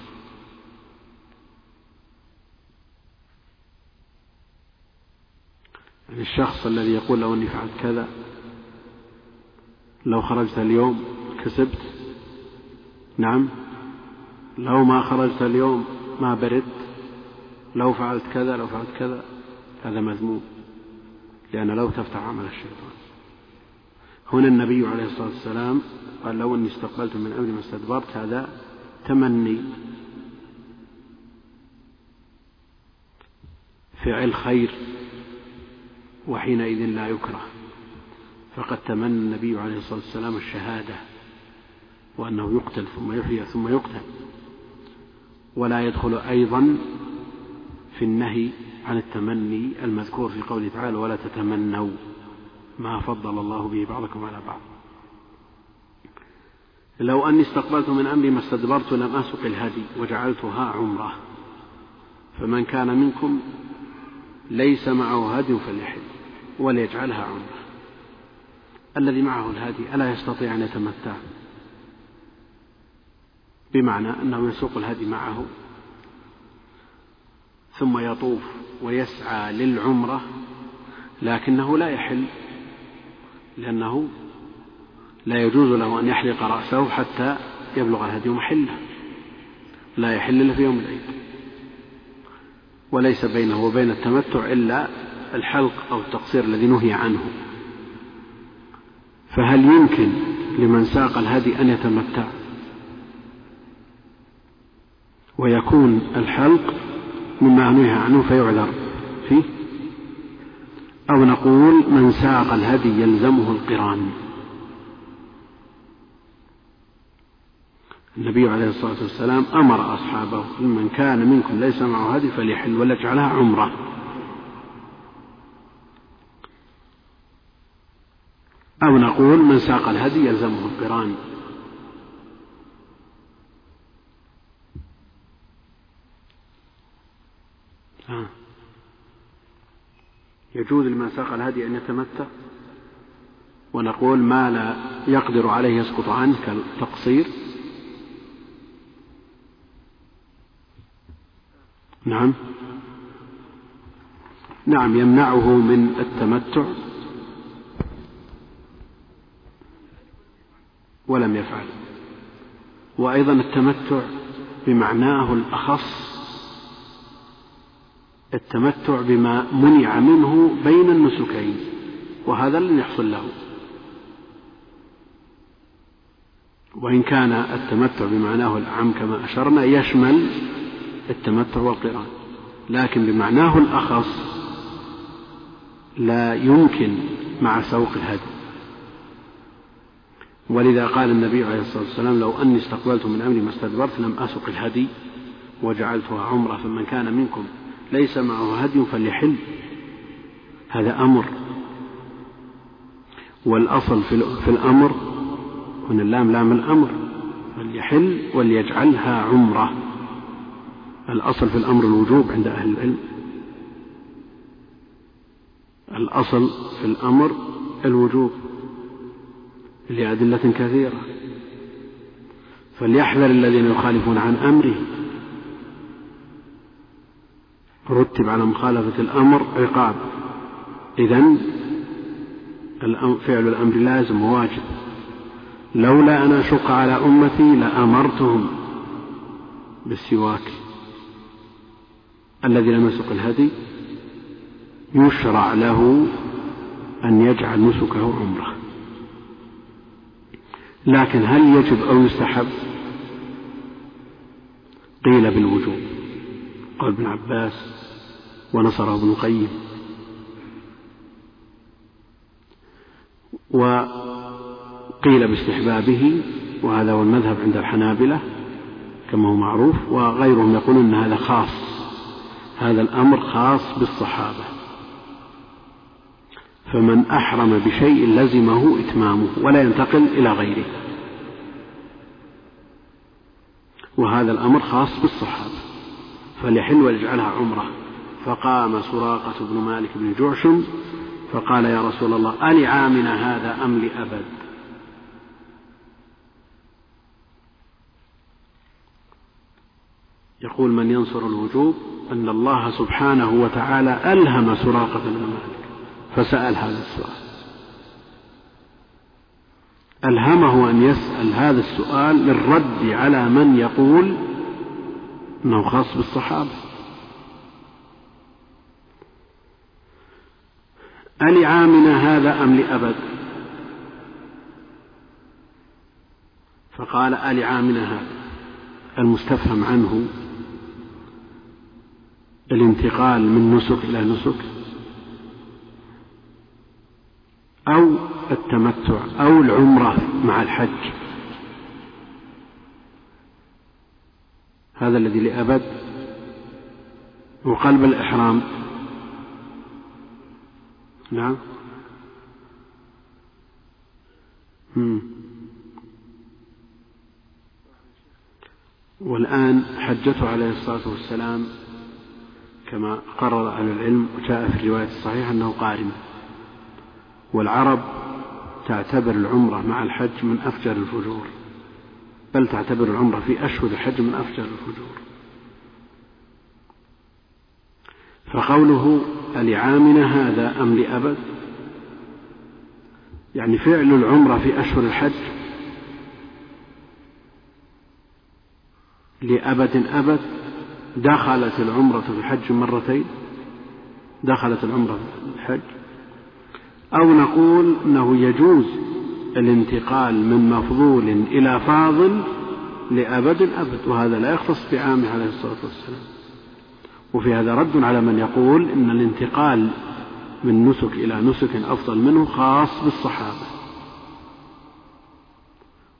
يعني الشخص الذي يقول لو أني فعلت كذا لو خرجت اليوم كسبت. نعم لو ما خرجت اليوم ما بردت. لو فعلت كذا لو فعلت كذا هذا مذموم لأن لو تفتح عمل الشيطان. هنا النبي عليه الصلاة والسلام قال لو أني استقبلت من أمري ما استدبرت هذا تمني. فعل خير وحينئذ لا يكره. فقد تمنى النبي عليه الصلاة والسلام الشهادة وأنه يقتل ثم يحيى ثم يقتل. ولا يدخل أيضا في النهي عن التمني المذكور في قوله تعالى ولا تتمنوا ما فضل الله به بعضكم على بعض. لو أني استقبلت من أمري ما استدبرت لم أسق الهدي وجعلتها عمرة. فمن كان منكم ليس معه هدي فليحل وليجعلها عمرة. الذي معه الهدي ألا يستطيع أن يتمتع؟ بمعنى أنه يسوق الهدي معه ثم يطوف ويسعى للعمرة لكنه لا يحل. لأنه لا يجوز له أن يحلق رأسه حتى يبلغ الهدي محله. لا يحل إلا في يوم العيد. وليس بينه وبين التمتع إلا الحلق أو التقصير الذي نهي عنه. فهل يمكن لمن ساق الهدي أن يتمتع ويكون الحلق مما نهي عنه فيعذر فيه؟ أو نقول من ساق الهدي يلزمه القران. النبي عليه الصلاة والسلام أمر أصحابه من كان منكم ليس معه هدي فليحل وليجعلها عمرة. أو نقول من ساق الهدي يلزمه القران. يجوز لمن ساق الهدي أن يتمتع؟ ونقول ما لا يقدر عليه يسقط عنه كالتقصير؟ نعم. نعم يمنعه من التمتع. ولم يفعل. وأيضا التمتع بمعناه الأخص التمتع بما منع منه بين النسكين وهذا لن يحصل له. وإن كان التمتع بمعناه الأعم كما أشرنا يشمل التمتع والقران. لكن بمعناه الأخص لا يمكن مع سوق الهدي. ولذا قال النبي عليه الصلاة والسلام لو أني استقبلت من أمري ما استدبرت لم أسق الهدي وجعلتها عمرة فمن كان منكم ليس معه هدي فليحل. هذا أمر. والأصل في الأمر هنا اللام لام الأمر. فليحل وليجعلها عمرة. الأصل في الأمر الوجوب عند أهل العلم. الأصل في الأمر الوجوب لأدلة كثيرة. فليحذر الذين يخالفون عن أمره. رتب على مخالفة الأمر عقاب. إذن فعل الأمر لازم وواجب. لولا أن أشق على أمتي لأمرتهم بالسواك. الذي لم يسق الهدي يشرع له أن يجعل نسكه عمرة. لكن هل يجب أو يستحب؟ قيل بالوجوب. قال ابن عباس ونصره ابن القيم. وقيل باستحبابه وهذا هو المذهب عند الحنابلة كما هو معروف وغيرهم يقولون أن هذا خاص. هذا الأمر خاص بالصحابة. فمن أحرم بشيء لزمه إتمامه ولا ينتقل إلى غيره. وهذا الأمر خاص بالصحابة. فليحل ويجعلها عمرة. فقام سراقة بن مالك بن جعشم فقال يا رسول الله ألعامنا هذا أم لأبد؟ يقول من ينصر الوجوب أن الله سبحانه وتعالى ألهم سراقة بن مالك فسأل هذا السؤال. ألهمه أن يسأل هذا السؤال للرد على من يقول أنه خاص بالصحابة. ألعامنا هذا أم لأبد؟ فقال ألعامنا هذا. المستفهم عنه الانتقال من نسك إلى نسك أو التمتع أو العمرة مع الحج. هذا الذي لأبد وقلب الإحرام. نعم. مم. والآن حجته عليه الصلاة والسلام كما قرر أهل العلم وجاء في الرواية الصحيحة أنه قارن. والعرب تعتبر العمرة مع الحج من أفجر الفجور. بل تعتبر العمرة في أشهر الحج من أفجر الفجور. فقوله ألعامنا هذا أم لأبد؟ يعني فعل العمرة في أشهر الحج لأبد أبد دخلت العمرة في الحج مرتين؟ دخلت العمرة في الحج. أو نقول أنه يجوز الانتقال من مفضول إلى فاضل لأبد أبد وهذا لا يختص بعامه عليه الصلاة والسلام. وفي هذا رد على من يقول إن الانتقال من نسك إلى نسك أفضل منه خاص بالصحابة.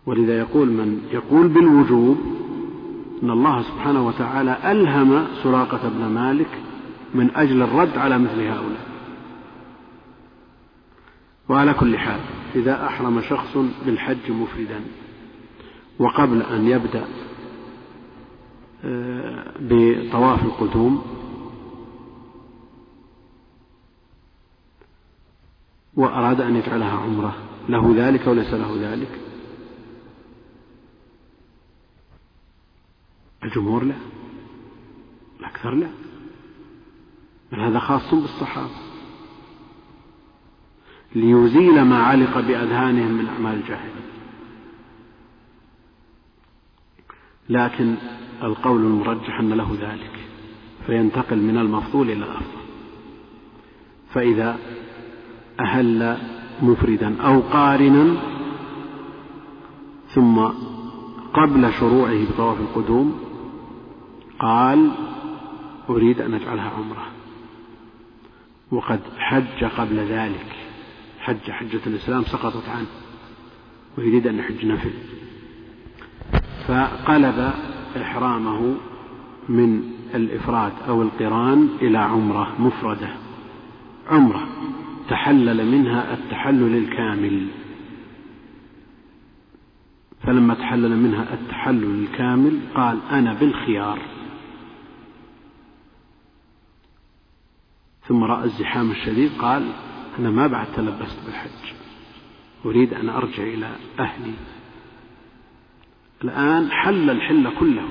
ولذا يقول من يقول بالوجوب أن الله سبحانه وتعالى ألهم سراقة بن مالك من أجل الرد على مثل هؤلاء. وعلى كل حال إذا أحرم شخص بالحج مفردا وقبل أن يبدأ بطواف القدوم. وأراد أن يجعلها عمرة. له ذلك وليس له ذلك. الجمهور لا الأكثر لا بل هذا خاص بالصحابة. ليزيل ما علق بأذهانهم من أعمال الجاهلية. لكن القول المرجح أن له ذلك فينتقل من المفضول إلى الأفضل. فإذا أهل مفردا أو قارنا ثم قبل شروعه بطواف القدوم قال أريد أن أجعلها عمرة. وقد حج قبل ذلك حج حجة الإسلام سقطت عنه ويريد أن يحج نفل. فقلب إحرامه من الإفراد أو القران إلى عمرة مفردة. عمرة. تحلل منها التحلل الكامل. فلما تحلل منها التحلل الكامل قال أنا بالخيار. ثم رأى الزحام الشديد قال أنا ما بعد تلبست بالحج. أريد أن أرجع إلى أهلي. الآن حل الحل كله.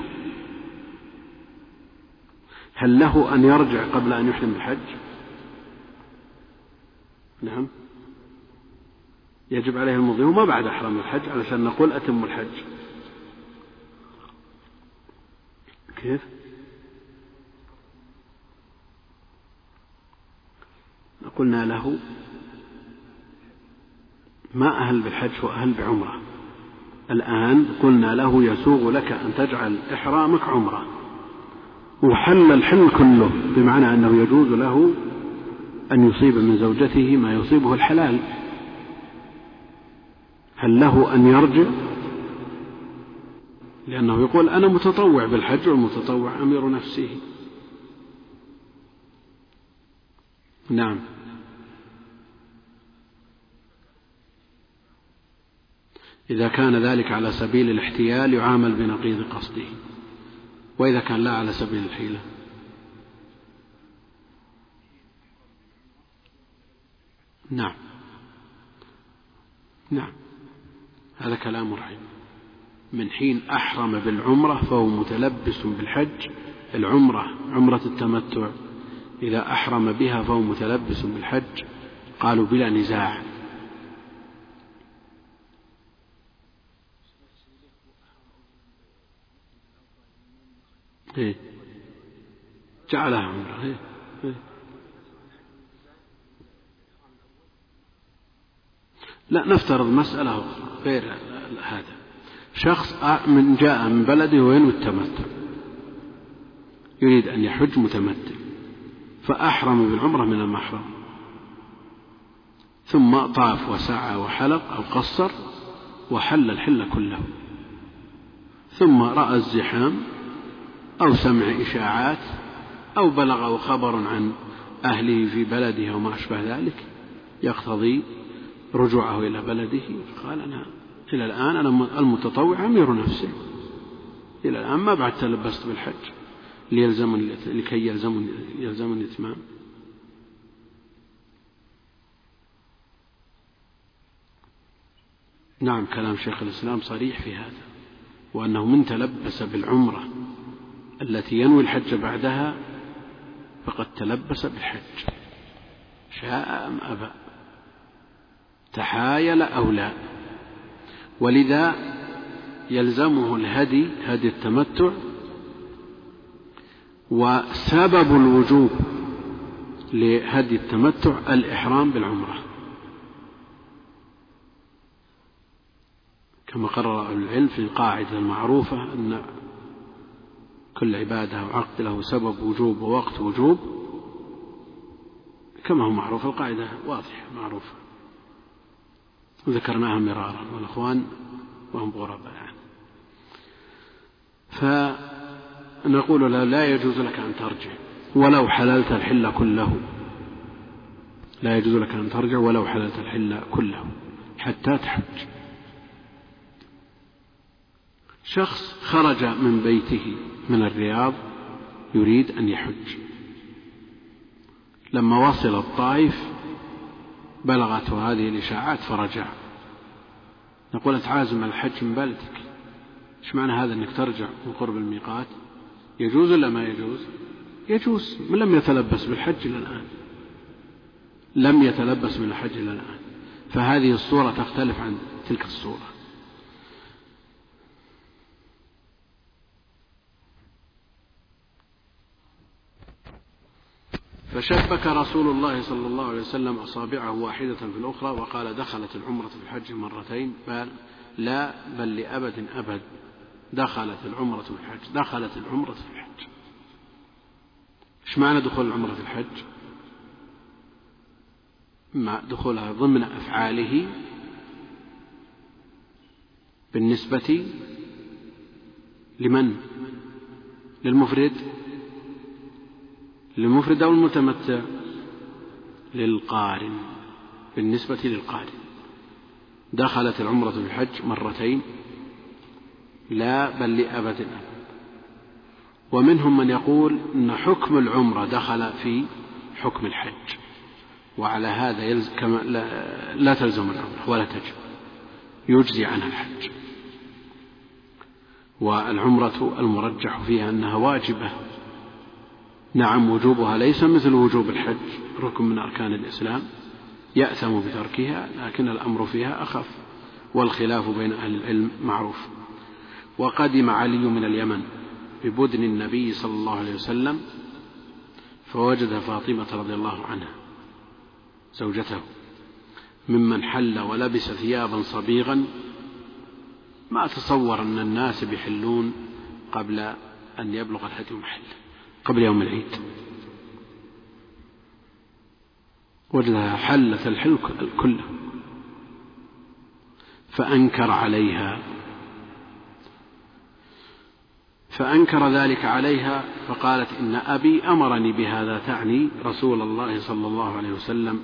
هل له أن يرجع قبل أن يحرم بالحج نعم. يجب عليه المضي وما بعد أحرم الحج علشان نقول أتم الحج. كيف؟ قلنا له ما أهل بالحج وأهل بعمرة. الآن قلنا له يسوغ لك أن تجعل إحرامك عمرة. وحل الحل كله بمعنى أنه يجوز له أن يصيب من زوجته ما يصيبه الحلال. هل له أن يرجع؟ لأنه يقول أنا متطوع بالحج والمتطوع أمير نفسه. نعم. إذا كان ذلك على سبيل الاحتيال يعامل بنقيض قصده. وإذا كان لا على سبيل الحيلة. نعم. نعم. هذا كلام رحيم. من حين أحرم بالعمرة فهو متلبس بالحج العمرة عمرة التمتع. إذا أحرم بها فهو متلبس بالحج. قالوا بلا نزاع. إيه جعلها عمرة إيه إيه. لا نفترض مسألة غير هذا. شخص من جاء من بلده وينوي التمتع يريد أن يحج متمتع فأحرم بالعمرة من المحرم. ثم طاف وسعى وحلق أو قصر وحل الحل كله. ثم رأى الزحام أو سمع إشاعات أو بلغه خبر عن أهله في بلده أو ما أشبه ذلك يقتضي رجوعه إلى بلده. قال أنا إلى الآن أنا المتطوع أمير نفسي. إلى الآن ما بعد تلبست بالحج ليلزمني لكي يلزمني يلزمني الإتمام. نعم كلام شيخ الإسلام صريح في هذا وأنه من تلبس بالعمرة التي ينوي الحج بعدها فقد تلبس بالحج. شاء أم أبى؟ تحايل أو لا؟ ولذا يلزمه الهدي هدي التمتع وسبب الوجوب لهدي التمتع الإحرام بالعمرة. كما قرر أهل العلم في القاعدة المعروفة أن كل عبادة أو عقد له سبب وجوب ووقت وجوب كما هو معروف القاعدة واضحة معروفة. وذكرناها مرارا والأخوان وهم غرباء. فنقول له لا يجوز لك أن ترجع ولو حللت الحل كله. لا يجوز لك أن ترجع ولو حللت الحل كله حتى تحج. شخص خرج من بيته من الرياض يريد أن يحج. لما وصل الطائف بلغته هذه الإشاعات فرجع. نقول أنت عازم على الحج من بلدك؟ إيش معنى هذا أنك ترجع من قرب الميقات؟ يجوز ولا ما يجوز؟ يجوز. من لم يتلبس بالحج إلى الآن؟ لم يتلبس من الحج إلى الآن. فهذه الصورة تختلف عن تلك الصورة. فشبك رسول الله صلى الله عليه وسلم أصابعه واحدة في الأخرى وقال دخلت العمرة في الحج مرتين. بل لا بل لأبد أبد. دخلت العمرة في الحج. دخلت العمرة في الحج. إيش معنى دخول العمرة في الحج؟ مع دخولها ضمن أفعاله بالنسبة لمن؟ للمفرد. للمفرد أو المتمتع للقارن بالنسبة للقارن. دخلت العمرة في الحج مرتين لا بل لأبد أبد ومنهم من يقول أن حكم العمرة دخل في حكم الحج وعلى هذا يلزم كما لا, لا تلزم العمرة ولا تجب يجزي عنها الحج. والعمرة المرجح فيها أنها واجبة نعم وجوبها ليس مثل وجوب الحج ركن من أركان الإسلام يأثم بتركها لكن الأمر فيها أخف والخلاف بين أهل العلم معروف. وقدم علي من اليمن ببدن النبي صلى الله عليه وسلم فوجد فاطمة رضي الله عنها زوجته ممن حل ولبس ثيابا صبيغا ما تصور أن الناس بيحلون قبل أن يبلغ الهدي محله قبل يوم العيد. وجدها حلت الحل كله. فأنكر عليها. فأنكر ذلك عليها فقالت إن أبي أمرني بهذا تعني رسول الله صلى الله عليه وسلم.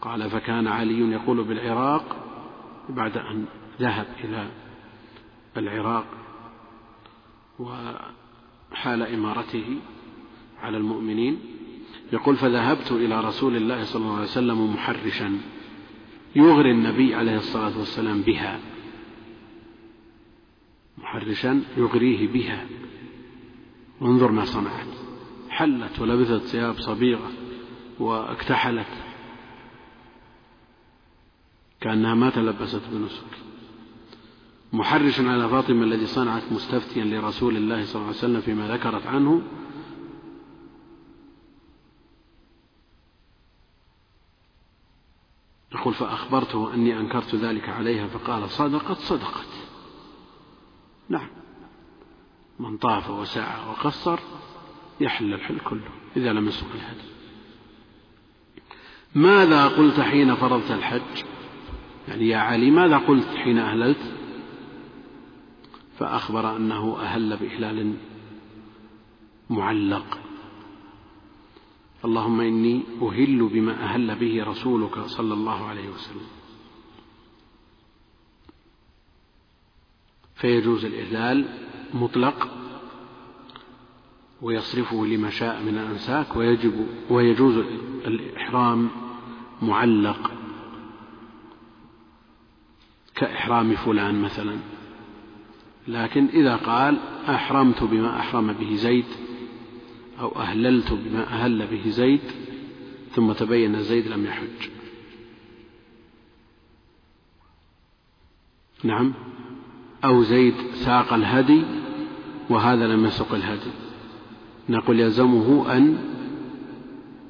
قال فكان علي يقول بالعراق بعد أن ذهب إلى العراق. وحال إمارته على المؤمنين يقول فذهبت إلى رسول الله صلى الله عليه وسلم محرشا يغري النبي عليه الصلاة والسلام بها محرشا يغريه بها. وانظر ما صنعت حلت ولبثت ثياب صبيغة واكتحلت كأنها ما تلبست بنسك محرشا على فاطمة الذي صنعت مستفتيا لرسول الله صلى الله عليه وسلم فيما ذكرت عنه. يقول فأخبرته أني أنكرت ذلك عليها فقال صدقت صدقت. نعم. من طاف وسعى وقصر يحل الحل كله إذا لم يسق الهدي ماذا قلت حين فرضت الحج؟ يعني يا علي ماذا قلت حين أهللت؟ فأخبر أنه أهل بإهلال معلق. اللهم إني أهل بما أهل به رسولك صلى الله عليه وسلم. فيجوز الإهلال مطلق ويصرفه لما شاء من الأنساك ويجب ويجوز الإحرام معلق كإحرام فلان مثلا. لكن إذا قال أحرمت بما أحرم به زيد أو أهللت بما أهل به زيد ثم تبين زيد لم يحج. نعم. أو زيد ساق الهدي وهذا لم يسق الهدي. نقول يلزمه أن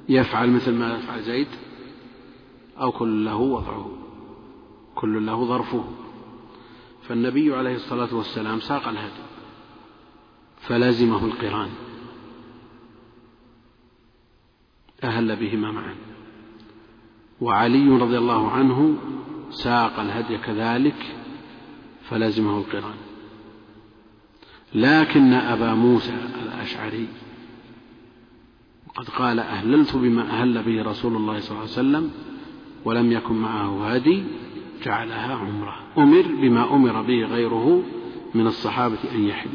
يفعل مثل ما يفعل زيد أو كل له وضعه. كل له ظرفه. فالنبي عليه الصلاة والسلام ساق الهدي فلزمه القران. أهل بهما معا. وعلي رضي الله عنه ساق الهدي كذلك فلزمه القران. لكن أبا موسى الأشعري وقد قال أهللت بما أهل به رسول الله صلى الله عليه وسلم ولم يكن معه هدي جعلها عمرة. أمر بما أمر به غيره من الصحابة أن يحل.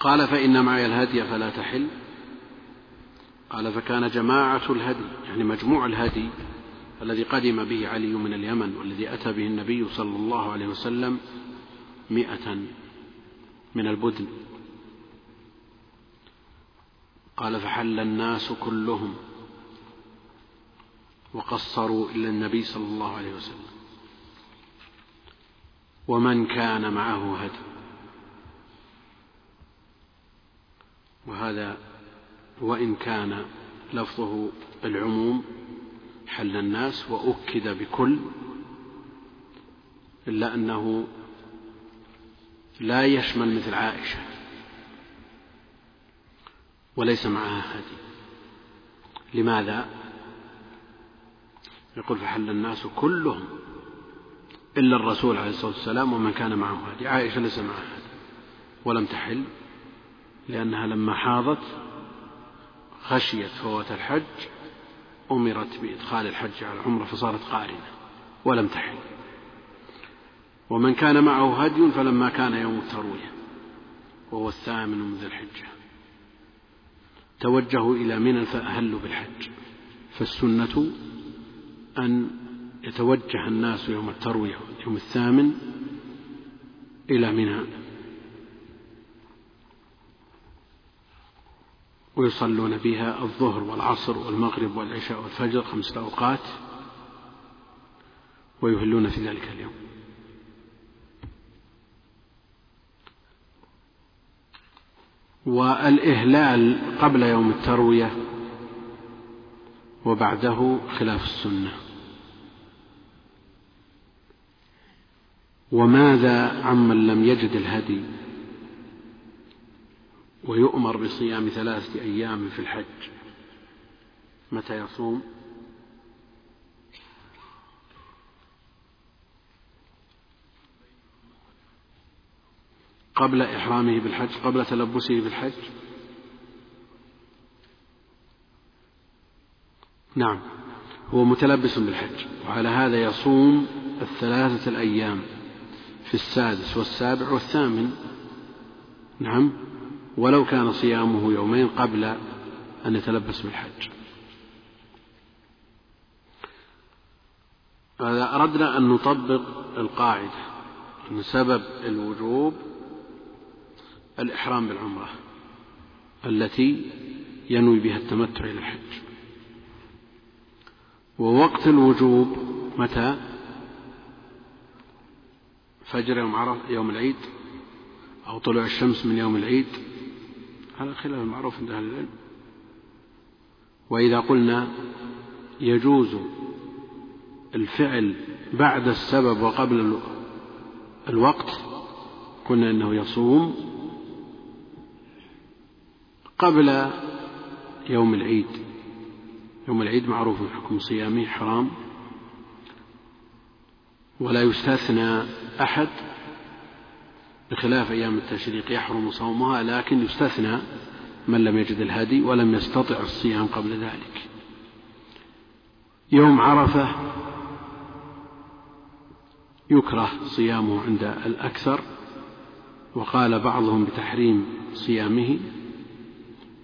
قال فإن معي الهدي فلا تحل. قال فكان جماعة الهدي يعني مجموع الهدي الذي قدم به علي من اليمن والذي أتى به النبي صلى الله عليه وسلم مئة من البدن. قال فحل الناس كلهم. وقصروا إلى النبي صلى الله عليه وسلم. ومن كان معه هدي وهذا وإن كان لفظه العموم حل الناس وأكد بكل إلا أنه لا يشمل مثل عائشة. وليس معها هدي. لماذا؟ يقول فحل الناس كلهم إلا الرسول عليه الصلاة والسلام ومن كان معه. هدي عائشة ليس معها هدي ولم تحل لأنها لما حاضت خشيت فوات الحج أمرت بإدخال الحج على العمرة فصارت قارنة ولم تحل. ومن كان معه هدي فلما كان يوم التروية وهو الثامن من ذي الحجة. توجهوا إلى منى فأهلوا بالحج فالسنة أن يتوجه الناس يوم التروية يوم الثامن إلى منى. ويصلون بها الظهر والعصر والمغرب والعشاء والفجر خمسة أوقات ويهلون في ذلك اليوم. والإهلال قبل يوم التروية وبعده خلاف السنة. وماذا عمن لم يجد الهدي؟ ويؤمر بصيام ثلاثة أيام في الحج. متى يصوم؟ قبل إحرامه بالحج قبل تلبسه بالحج؟ نعم هو متلبس بالحج وعلى هذا يصوم الثلاثة الأيام. في السادس والسابع والثامن. نعم. ولو كان صيامه يومين قبل أن يتلبس بالحج. هذا أردنا أن نطبق القاعدة أن سبب الوجوب الإحرام بالعمرة التي ينوي بها التمتع إلى الحج. ووقت الوجوب متى؟ فجر يوم عرف يوم العيد أو طلوع الشمس من يوم العيد. على خلاف المعروف عند أهل العلم. وإذا قلنا يجوز الفعل بعد السبب وقبل الوقت قلنا إنه يصوم قبل يوم العيد. يوم العيد معروف حكم صيامه حرام. ولا يستثنى أحد بخلاف أيام التشريق يحرم صومها لكن يستثنى من لم يجد الهدي ولم يستطع الصيام قبل ذلك. يوم عرفة يكره صيامه عند الأكثر وقال بعضهم بتحريم صيامه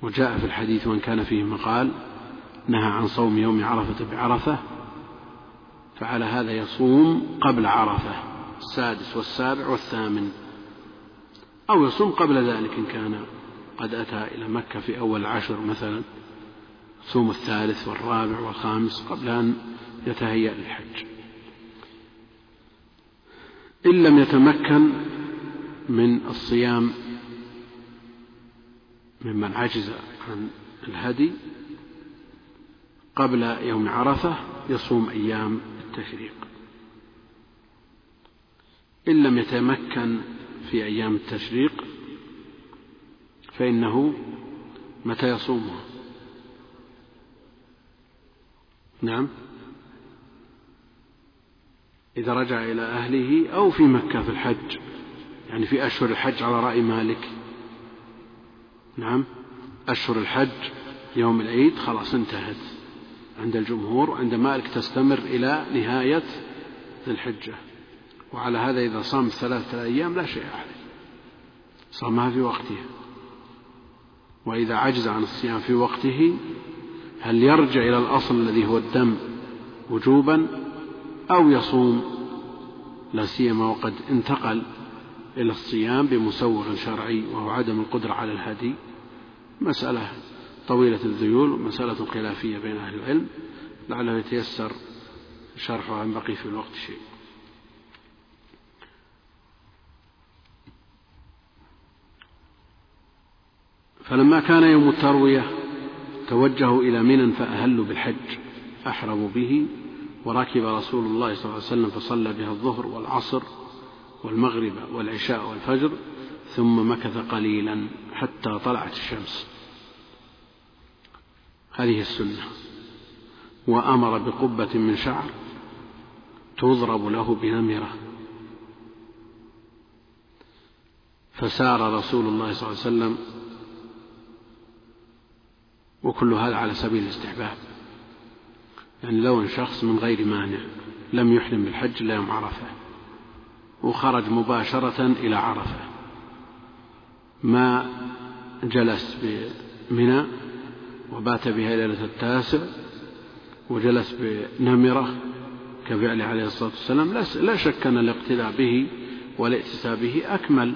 وجاء في الحديث وإن كان فيه مقال نهى عن صوم يوم عرفة بعرفة فعلى هذا يصوم قبل عرفة السادس والسابع والثامن. أو يصوم قبل ذلك إن كان قد أتى إلى مكة في أول العشر مثلا صوم الثالث والرابع والخامس قبل أن يتهيأ للحج. إن لم يتمكن من الصيام ممن عجز عن الهدي قبل يوم عرفة يصوم أيام التشريق إن لم يتمكن في أيام التشريق فإنه متى يصومها نعم. إذا رجع إلى أهله أو في مكة في الحج يعني في أشهر الحج على رأي مالك. نعم. أشهر الحج يوم العيد خلاص انتهت. عند الجمهور وعند مالك تستمر إلى نهاية ذي الحجة. وعلى هذا إذا صام ثلاثة أيام لا شيء عليه. صامها في وقتها وإذا عجز عن الصيام في وقته هل يرجع إلى الأصل الذي هو الدم وجوبا أو يصوم؟ لا سيما وقد انتقل إلى الصيام بمسوغ شرعي وهو عدم القدرة على الهدي. مسألة طويلة الذيول ومسألة خلافية بين أهل العلم لعله يتيسر شرحها إن بقي في الوقت شيء. فلما كان يوم التروية توجهوا إلى منى فأهلوا بالحج أحرموا به وركب رسول الله صلى الله عليه وسلم فصلى بها الظهر والعصر والمغرب والعشاء والفجر ثم مكث قليلا حتى طلعت الشمس. هذه السنة وأمر بقبة من شعر تضرب له بنمرة فسار رسول الله صلى الله عليه وسلم وكل هذا على سبيل الاستحباب. يعني لو أن شخص من غير مانع لم يحرم بالحج إلا يوم عرفة وخرج مباشرة إلى عرفة ما جلس بمنى وبات بها ليلة التاسع وجلس بنمرة كفعله عليه الصلاة والسلام. لا شك أن الاقتداء به والائتساء به أكمل.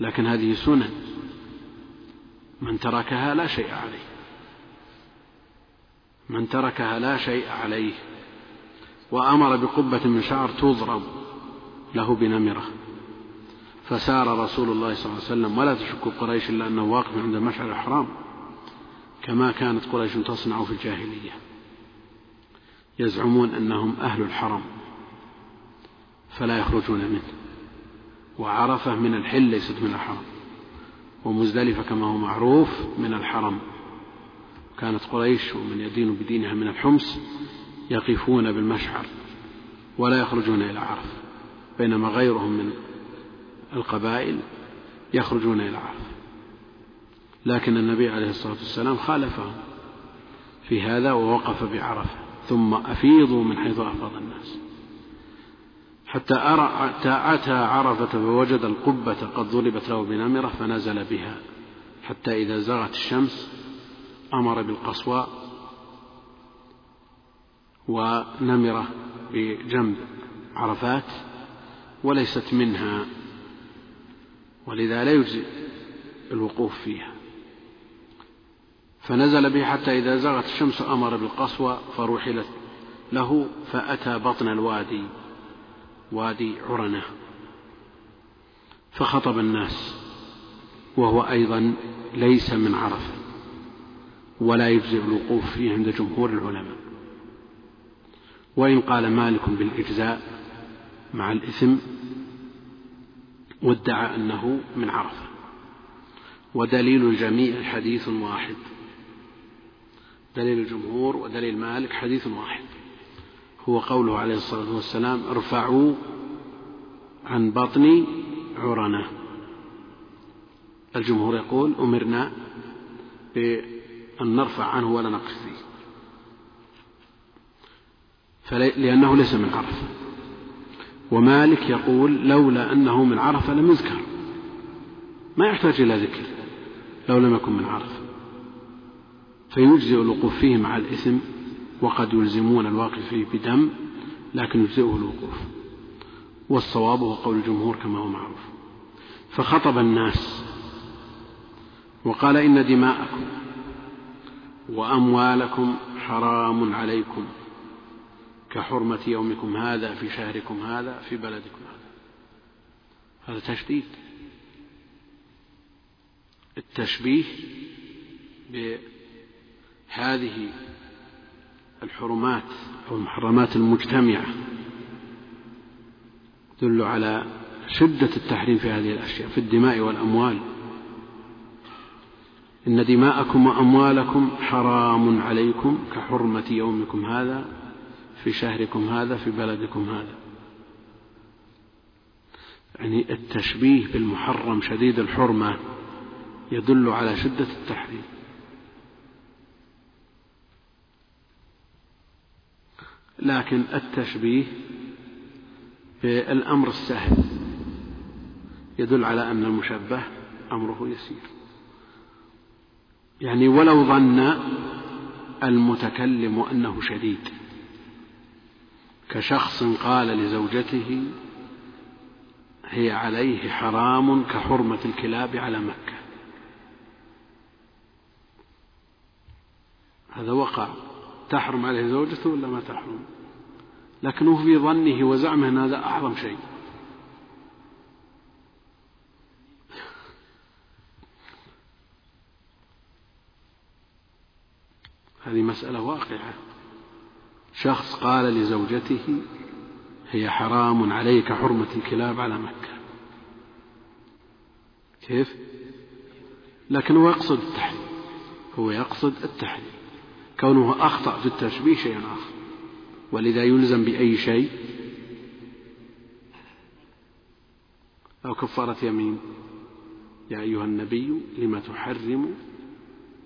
لكن هذه سنن من تركها لا شيء عليه. من تركها لا شيء عليه. وأمر بقبة من شعر تضرب له بنمرة. فسار رسول الله صلى الله عليه وسلم ولا تشك قريش إلا أنه واقف عند مشعر الحرام كما كانت قريش تصنع في الجاهلية. يزعمون أنهم أهل الحرم فلا يخرجون منه وعرفة من الحل ليست من الحرم ومزدلفة كما هو معروف من الحرم. كانت قريش ومن يدين بدينها من الحمص يقفون بالمشعر ولا يخرجون إلى عرفة بينما غيرهم من القبائل يخرجون إلى عرفة لكن النبي عليه الصلاة والسلام خالفهم في هذا ووقف بعرفة ثم أفيضوا من حيث أفاض الناس. حتى أتى عرفة فوجد القبة قد ضربت له بنمرة فنزل بها حتى إذا زغت الشمس أمر بالقصواء ونمرة بجنب عرفات وليست منها ولذا لا يجزي الوقوف فيها. فنزل به حتى إذا زغت الشمس أمر بالقصوى فرحلت له فأتى بطن الوادي وادي عرنة. فخطب الناس وهو أيضا ليس من عرفة ولا يجزئ الوقوف فيه عند جمهور العلماء. وإن قال مالك بالإجزاء مع الإثم وادعى أنه من عرفة. ودليل الجميع حديث واحد. دليل الجمهور ودليل مالك حديث واحد. هو قوله عليه الصلاة والسلام ارفعوا عن بطن عرنة. الجمهور يقول أمرنا بأن نرفع عنه ولا نقف فيه. لأنه ليس من عرفة. ومالك يقول لولا أنه من عرفة لم يذكر. ما يحتاج إلى ذكر لو لم يكن من عرفة. فيجزئ الوقوف فيه مع الإثم وقد يلزمون الواقف فيه بدم لكن يجزئه الوقوف. والصواب هو قول الجمهور كما هو معروف. فخطب الناس وقال إن دماءكم وأموالكم حرام عليكم. كحرمة يومكم هذا في شهركم هذا في بلدكم هذا. هذا تشديد. التشبيه بهذه الحرمات أو المحرمات المجتمعة تدل على شدة التحريم في هذه الأشياء في الدماء والأموال. إن دماءكم وأموالكم حرام عليكم كحرمة يومكم هذا. في شهركم هذا في بلدكم هذا. يعني التشبيه بالمحرم شديد الحرمة يدل على شدة التحريم. لكن التشبيه بالأمر السهل يدل على أن المشبه أمره يسير. يعني ولو ظن المتكلم أنه شديد كشخص قال لزوجته هي عليه حرام كحرمة الكلاب على مكة. هذا وقع. تحرم عليه زوجته ولا ما تحرم؟ لكنه في ظنه وزعمه أن هذا أعظم شيء. هذه مسألة واقعة. شخص قال لزوجته هي حرام عليك حرمة الكلاب على مكة. كيف؟ لكن هو يقصد التحريم. هو يقصد التحريم. كونه أخطأ في التشبيه شيء آخر. ولذا يلزم بأي شيء؟ أو كفارة يمين. يا أيها النبي لما تحرم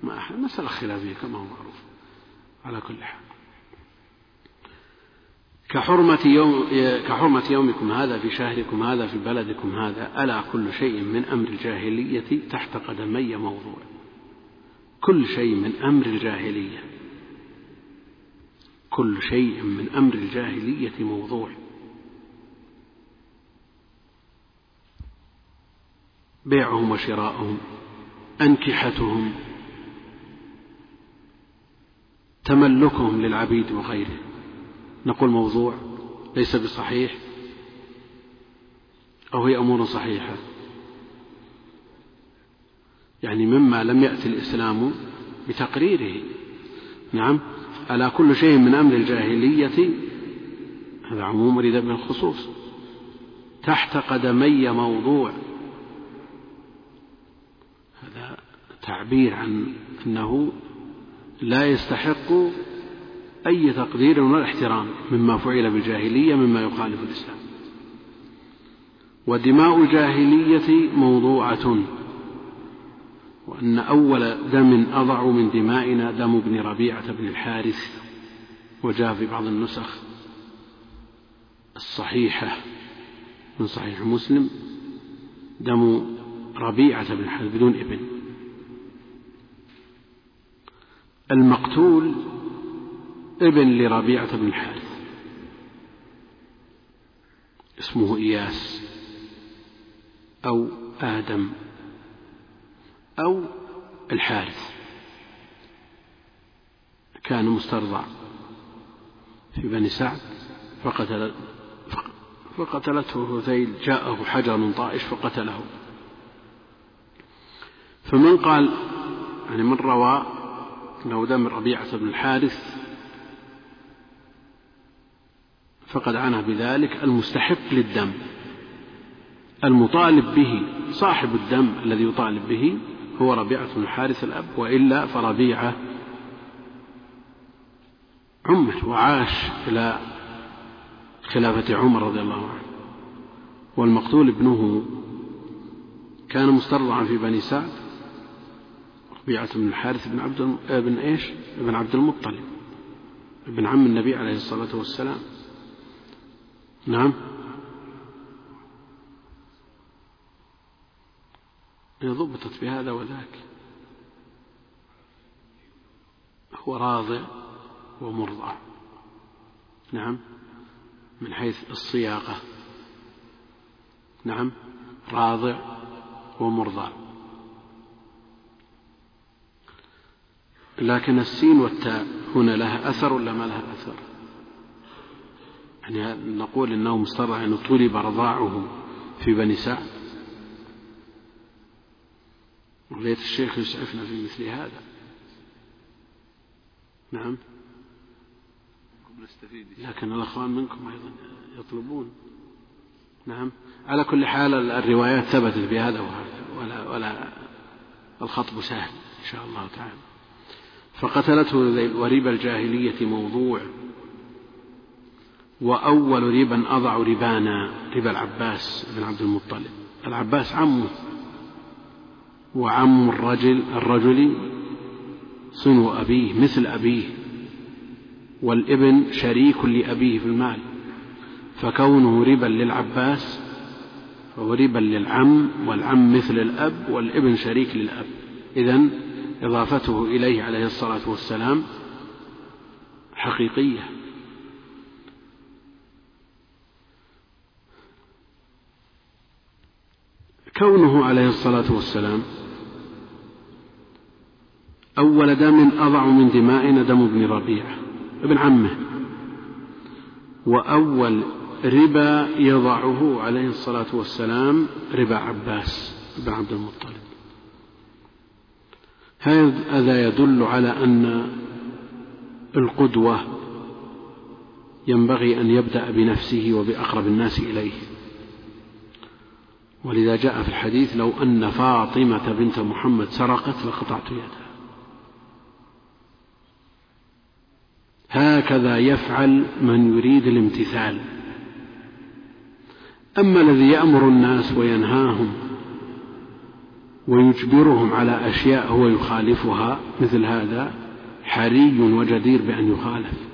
ما مسألة خلافية كما هو معروف. على كل حال. كحرمة, يوم كحرمة يومكم هذا في شهركم هذا في بلدكم هذا ألا كل شيء من أمر الجاهلية تحت قدمي موضوع. كل شيء من أمر الجاهلية. كل شيء من أمر الجاهلية موضوع. بيعهم وشراؤهم أنكحتهم تملكهم للعبيد وغيره. نقول موضوع ليس بصحيح أو هي أمور صحيحة. يعني مما لم يأتي الإسلام بتقريره. نعم ألا كل شيء من أمر الجاهلية هذا عموم أريد من الخصوص تحت قدمي موضوع. هذا تعبير عن أنه لا يستحق أي تقدير ولا احترام مما فعل بالجاهلية مما يخالف الإسلام. ودماء الجاهلية موضوعة وأن أول دم أضع من دمائنا دم ابن ربيعة بن الحارث وجاء في بعض النسخ الصحيحة من صحيح مسلم دم ربيعة بن الحارث بدون ابن. المقتول ابن لربيعة بن الحارث. اسمه إياس أو آدم أو الحارث. كان مسترضع في بني سعد فقتل فقتلته هذيل جاءه حجر طائش فقتله. فمن قال يعني من روى أنه دم ربيعة بن الحارث فقد عنى بذلك المستحق للدم. المطالب به صاحب الدم الذي يطالب به هو ربيعة بن الحارث الأب وإلا فربيعة عمر وعاش إلى خلافة عمر رضي الله عنه. والمقتول ابنه كان مسترضعا في بني سعد ربيعة بن الحارث بن عبد بن إيش؟ ابن عبد المطلب ابن عم النبي عليه الصلاة والسلام. نعم. ضبطت بهذا وذاك. هو راضع ومرضع نعم. من حيث الصياغة نعم. راضع ومرضع لكن السين والتاء هنا لها أثر ولا ما لها أثر؟ يعني نقول إنه مصطلح أنه طلب رضاعه في بني سعد. وليت الشيخ يسعفنا في مثل هذا. نعم. لكن الأخوان منكم أيضا يطلبون. نعم. على كل حال الروايات ثبتت بهذا وهذا. ولا, ولا الخطب سهل إن شاء الله تعالى. فقتلته وربا الجاهلية موضوع. وأول ربا أضع ربانا ربا العباس بن عبد المطلب. العباس عمه. وعم الرجل الرجل صنو أبيه مثل أبيه. والابن شريك لأبيه في المال. فكونه ربا للعباس فهو ربا للعم والعم مثل الأب والابن شريك للأب. إذا إضافته إليه عليه الصلاة والسلام حقيقية. كونه عليه الصلاة والسلام أول دم أضع من دمائنا دم ابن ربيعة ابن عمه. وأول ربا يضعه عليه الصلاة والسلام ربا عباس بن عبد المطلب. هذا يدل على أن القدوة ينبغي أن يبدأ بنفسه وبأقرب الناس إليه. ولذا جاء في الحديث لو أن فاطمة بنت محمد سرقت لقطعت يدها. هكذا يفعل من يريد الامتثال. أما الذي يأمر الناس وينهاهم ويجبرهم على أشياء هو يخالفها مثل هذا حري وجدير بأن يخالف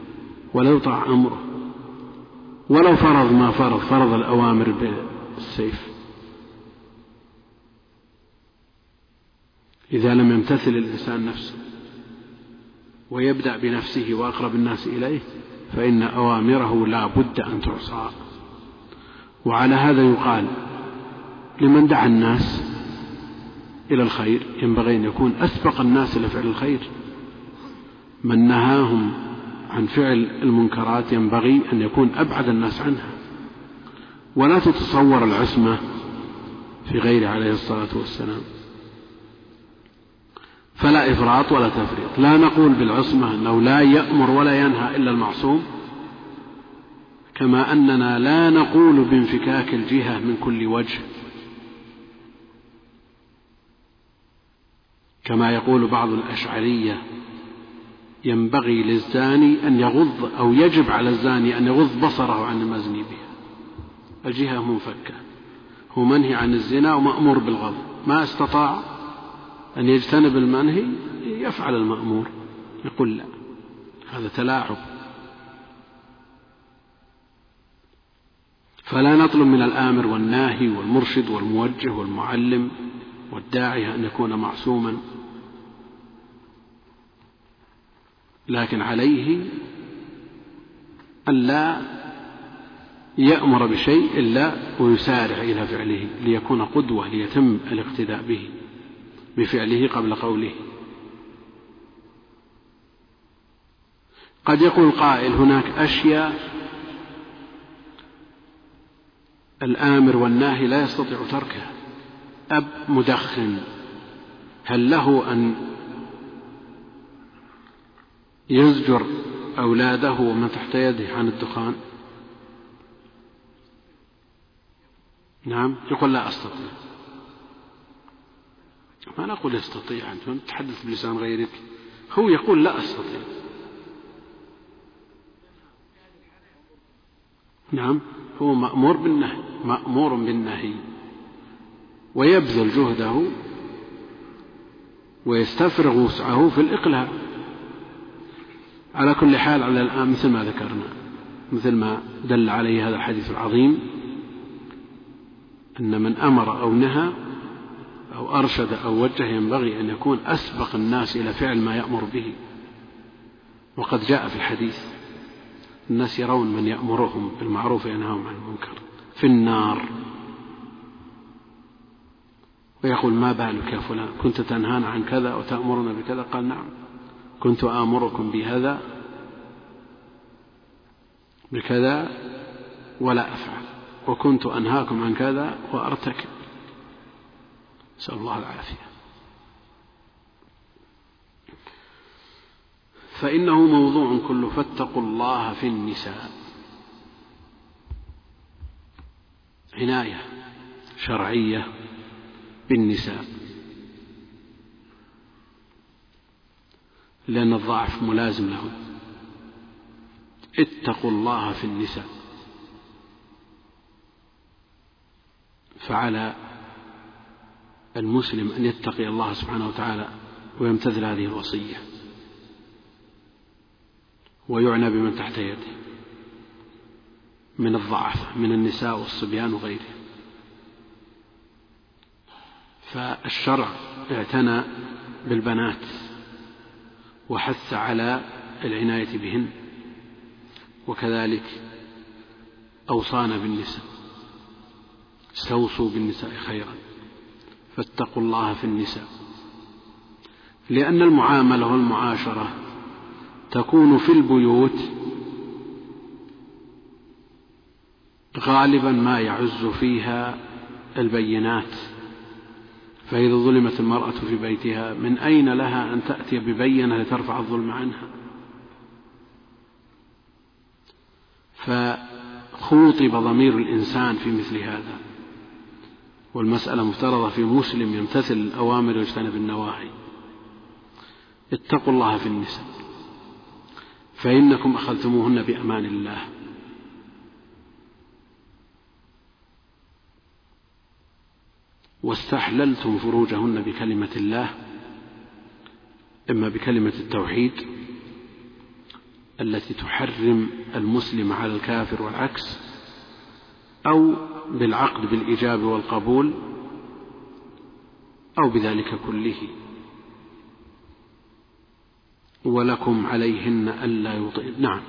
ولا يطاع أمره ولو فرض ما فرض فرض الأوامر بالسيف. إذا لم يمتثل الإنسان نفسه ويبدأ بنفسه وأقرب الناس إليه فإن أوامره لا بد أن تعصى. وعلى هذا يقال لمن دعا الناس إلى الخير ينبغي أن يكون أسبق الناس إلى فعل الخير. من نهاهم عن فعل المنكرات ينبغي أن يكون أبعد الناس عنها. ولا تتصور العصمة في غيره عليه الصلاة والسلام. فلا إفراط ولا تفريط. لا نقول بالعصمة أنه لا يأمر ولا ينهى إلا المعصوم كما أننا لا نقول بانفكاك الجهة من كل وجه كما يقول بعض الأشعرية ينبغي للزاني أن يغض أو يجب على الزاني أن يغض بصره عن المزني بها. الجهة منفكة. هو منهي عن الزنا ومأمور بالغض. ما استطاع أن يجتنب المنهي يفعل المأمور يقول لا هذا تلاعب. فلا نطلب من الآمر والناهي والمرشد والموجه والمعلم والداعية أن يكون معصوما لكن عليه ألا يأمر بشيء إلا ويسارع إلى فعله ليكون قدوة ليتم الاقتداء به. بفعله قبل قوله. قد يقول قائل هناك أشياء الآمر والناهي لا يستطيع تركها. أب مدخن هل له أن يزجر أولاده ومن تحت يده عن الدخان؟ نعم يقول لا أستطيع. ما نقول يستطيع أنت تتحدث بلسان غيرك. هو يقول لا أستطيع. نعم هو مأمور بالنهي مأمور بالنهي. ويبذل جهده ويستفرغ وسعه في الإقلاع. على كل حال على الآن مثل ما ذكرنا مثل ما دل عليه هذا الحديث العظيم أن من أمر أو نهى أو أرشد أو وجه ينبغي أن يكون أسبق الناس إلى فعل ما يأمر به. وقد جاء في الحديث الناس يرون من يأمرهم بالمعروف وينهاهم عن المنكر في النار. ويقول ما بالك يا فلان؟ كنت تنهانا عن كذا وتأمرنا بكذا. قال نعم كنت آمركم بهذا بكذا ولا أفعل وكنت أنهاكم عن كذا وأرتكب. نسأل الله العافية. فإنه موضوع كله فاتقوا الله في النساء. عناية شرعية بالنساء. لأن الضعف ملازم لهم. اتقوا الله في النساء. فعلى المسلم أن يتقي الله سبحانه وتعالى ويمتثل هذه الوصية ويعنى بمن تحت يده من الضعف من النساء والصبيان وغيرهم فالشرع اعتنى بالبنات وحث على العناية بهن وكذلك أوصانا بالنساء استوصوا بالنساء خيرا. فاتقوا الله في النساء. لأن المعاملة والمعاشرة تكون في البيوت غالبا ما يعز فيها البينات. فإذا ظلمت المرأة في بيتها من أين لها أن تأتي ببينة لترفع الظلم عنها؟ فخوطب ضمير الإنسان في مثل هذا. والمسألة مفترضة في مسلم يمتثل الأوامر ويجتنب النواهي. اتقوا الله في النساء فإنكم أخذتموهن بأمان الله. واستحللتم فروجهن بكلمة الله إما بكلمة التوحيد التي تحرم المسلم على الكافر والعكس أو بالعقد بالإيجاب والقبول أو بذلك كله. ولكم عليهن ألا يطئن نعم.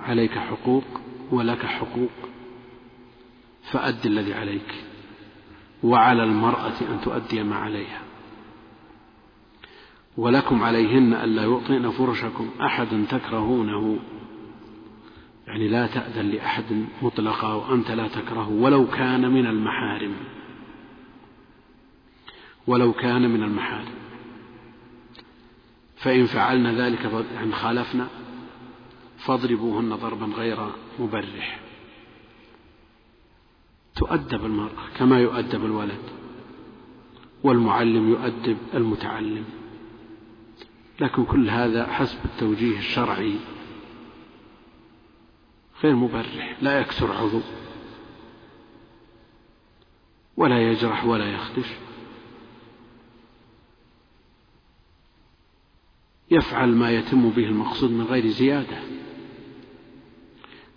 عليك حقوق ولك حقوق. فأد الذي عليك. وعلى المرأة أن تؤدي ما عليها. ولكم عليهن ألا يعطين فرشكم أحد تكرهونه. يعني لا تأذن لأحد مطلقا وأنت لا تكرهه ولو كان من المحارم. ولو كان من المحارم. فإن فعلنا ذلك يعني خالفنا فاضربوهن ضربا غير مبرح. تؤدب المرأة كما يؤدب الولد والمعلم يؤدب المتعلم. لكن كل هذا حسب التوجيه الشرعي. غير مبرح لا يكسر عضو ولا يجرح ولا يخدش يفعل ما يتم به المقصود من غير زيادة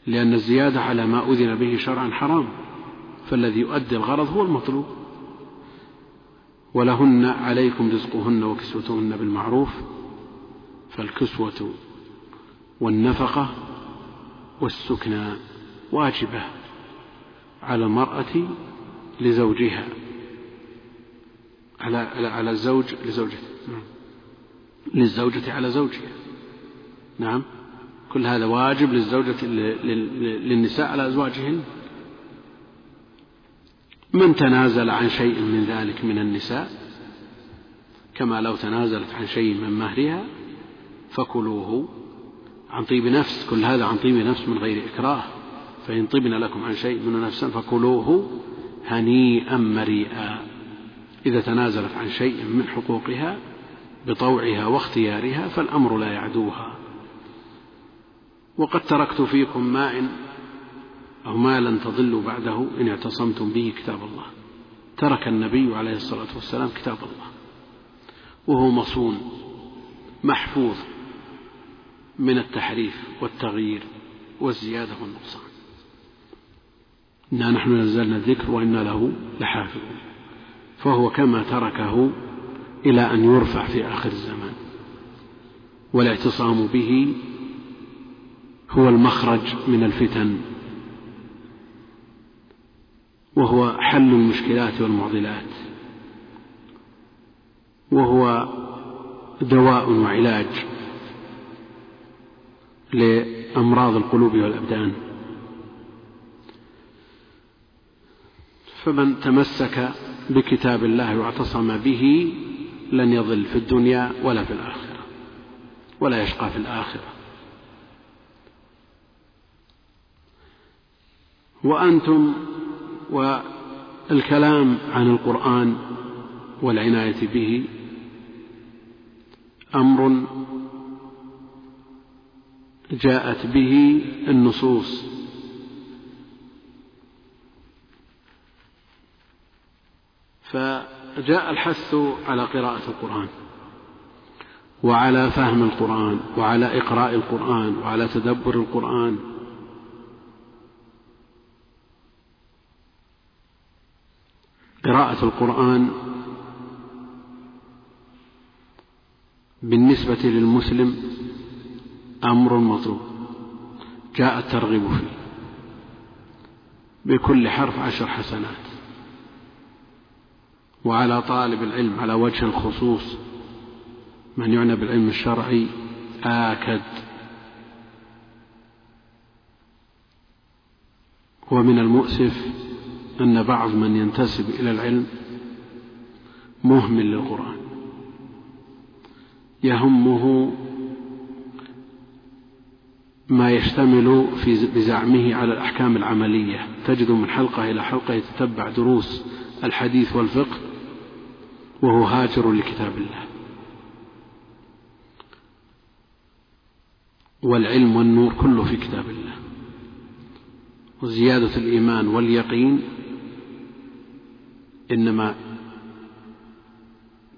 لأن الزيادة على ما أذن به شرعا حرام فالذي يؤدي الغرض هو المطلوب. ولهن عليكم رزقهن وكسوتهن بالمعروف فالكسوة والنفقة والسكنى واجبة على المرأة لزوجها. على على على الزوج لزوجته. نعم. للزوجة على زوجها. نعم. كل هذا واجب للزوجة للنساء على أزواجهن؟ من تنازل عن شيء من ذلك من النساء؟ كما لو تنازلت عن شيء من مهرها فكلوه عن طيب نفس كل هذا عن طيب نفس من غير إكراه. فإن طبن لكم عن شيء من نفس فكلوه هنيئا مريئا. إذا تنازلت عن شيء من حقوقها بطوعها واختيارها فالأمر لا يعدوها. وقد تركت فيكم ما إن أو ما لن تضلوا بعده إن اعتصمتم به كتاب الله. ترك النبي عليه الصلاة والسلام كتاب الله. وهو مصون محفوظ. من التحريف والتغيير والزيادة والنقصان. إنا نحن نزلنا الذكر وإنا له لحافظون. فهو كما تركه إلى أن يرفع في آخر الزمان. والاعتصام به هو المخرج من الفتن. وهو حل المشكلات والمعضلات. وهو دواء وعلاج لأمراض القلوب والأبدان. فمن تمسك بكتاب الله واعتصم به لن يضل في الدنيا ولا في الآخرة ولا يشقى في الآخرة. وأنتم والكلام عن القرآن والعناية به أمر جاءت به النصوص. فجاء الحث على قراءة القرآن وعلى فهم القرآن وعلى إقراء القرآن وعلى تدبر القرآن. قراءة القرآن بالنسبة للمسلم أمر مطلوب. جاء الترغيب فيه. بكل حرف عشر حسنات. وعلى طالب العلم على وجه الخصوص من يعنى بالعلم الشرعي آكد. ومن المؤسف أن بعض من ينتسب إلى العلم مهمل للقرآن. يهمه ما يشتمل في بزعمه على الأحكام العملية. تجد من حلقة إلى حلقة يتتبع دروس الحديث والفقه وهو هاجر لكتاب الله. والعلم والنور كله في كتاب الله. وزيادة الإيمان واليقين إنما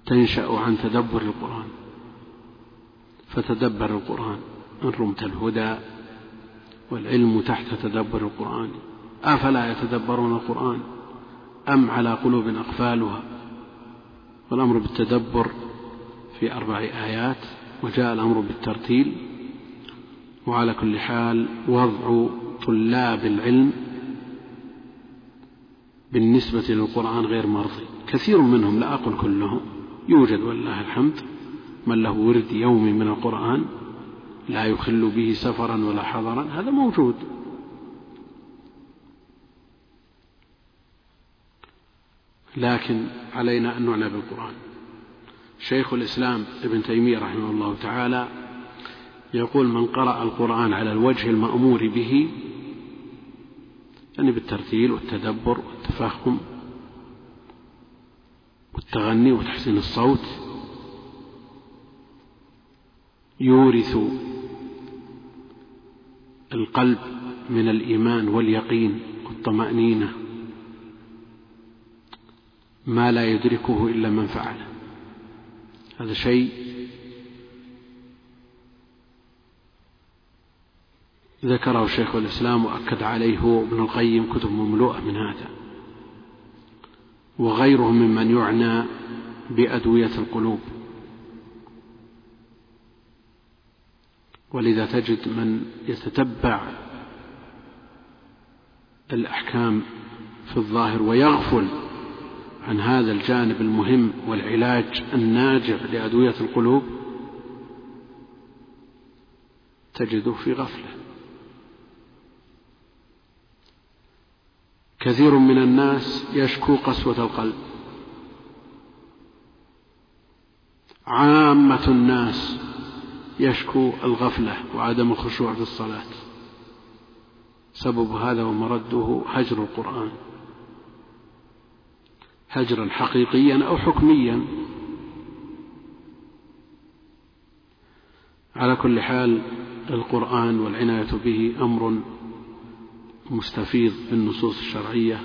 تنشأ عن تدبر القرآن. فتدبر القرآن. إن رمت الهدى والعلم تحت تدبر القرآن. أفلا يتدبرون القرآن؟ أم على قلوب أقفالها؟ والأمر بالتدبر في أربع آيات وجاء الأمر بالترتيل. وعلى كل حال وضع طلاب العلم بالنسبة للقرآن غير مرضي. كثير منهم لا أقول كلهم يوجد ولله الحمد من له ورد يومي من القرآن لا يخل به سفرا ولا حضرا. هذا موجود. لكن علينا أن نعنى بالقرآن. شيخ الإسلام ابن تيمية رحمه الله تعالى يقول من قرأ القرآن على الوجه المأمور به يعني بالترتيل والتدبر والتفهم والتغني وتحسين الصوت يورث القلب من الإيمان واليقين والطمأنينة. ما لا يدركه إلا من فعله. هذا شيء ذكره شيخ الإسلام وأكد عليه ابن القيم كتب مملوءة من هذا. وغيره ممن يعنى بأدوية القلوب. ولذا تجد من يتتبع الأحكام في الظاهر ويغفل عن هذا الجانب المهم والعلاج الناجع لأدوية القلوب تجده في غفلة. كثير من الناس يشكو قسوة القلب. عامة الناس يشكو الغفلة وعدم الخشوع في الصلاة. سبب هذا ومرده هجر القرآن. هجرا حقيقيا أو حكميا. على كل حال القرآن والعناية به أمر مستفيض في النصوص الشرعية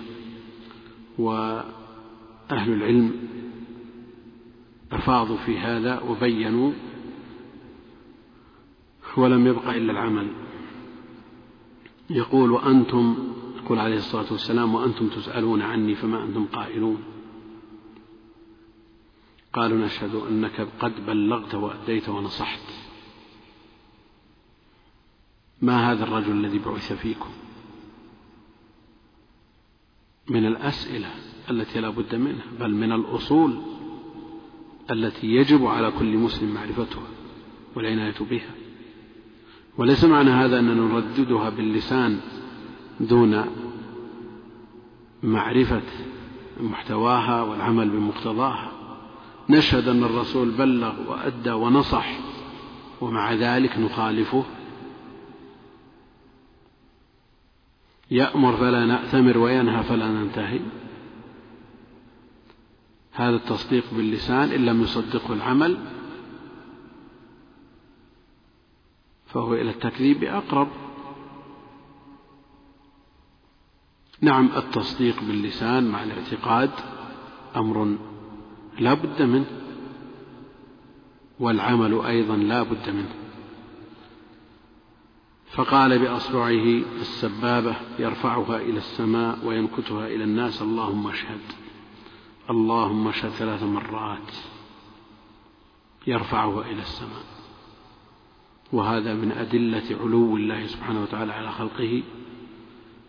وأهل العلم أفاضوا في هذا وبينوا ولم يبق إلا العمل. يقول وأنتم يقول عليه الصلاة والسلام وأنتم تسألون عني فما أنتم قائلون. قالوا نشهد أنك قد بلغت وأديت ونصحت. ما هذا الرجل الذي بعث فيكم؟ من الأسئلة التي لا بد منها بل من الأصول التي يجب على كل مسلم معرفتها والعناية بها. وليس معنى هذا أننا نرددها باللسان دون معرفة محتواها والعمل بمقتضاها. نشهد أن الرسول بلغ وأدى ونصح ومع ذلك نخالفه. يأمر فلا نأتمر وينهى فلا ننتهي. هذا التصديق باللسان إن لم يصدقه العمل فهو إلى التكذيب أقرب. نعم التصديق باللسان مع الاعتقاد أمر لا بد منه والعمل أيضا لا بد منه. فقال بأصبعه السبابة يرفعها إلى السماء وينكتها إلى الناس اللهم اشهد اللهم اشهد ثلاث مرات يرفعها إلى السماء. وهذا من أدلة علو الله سبحانه وتعالى على خلقه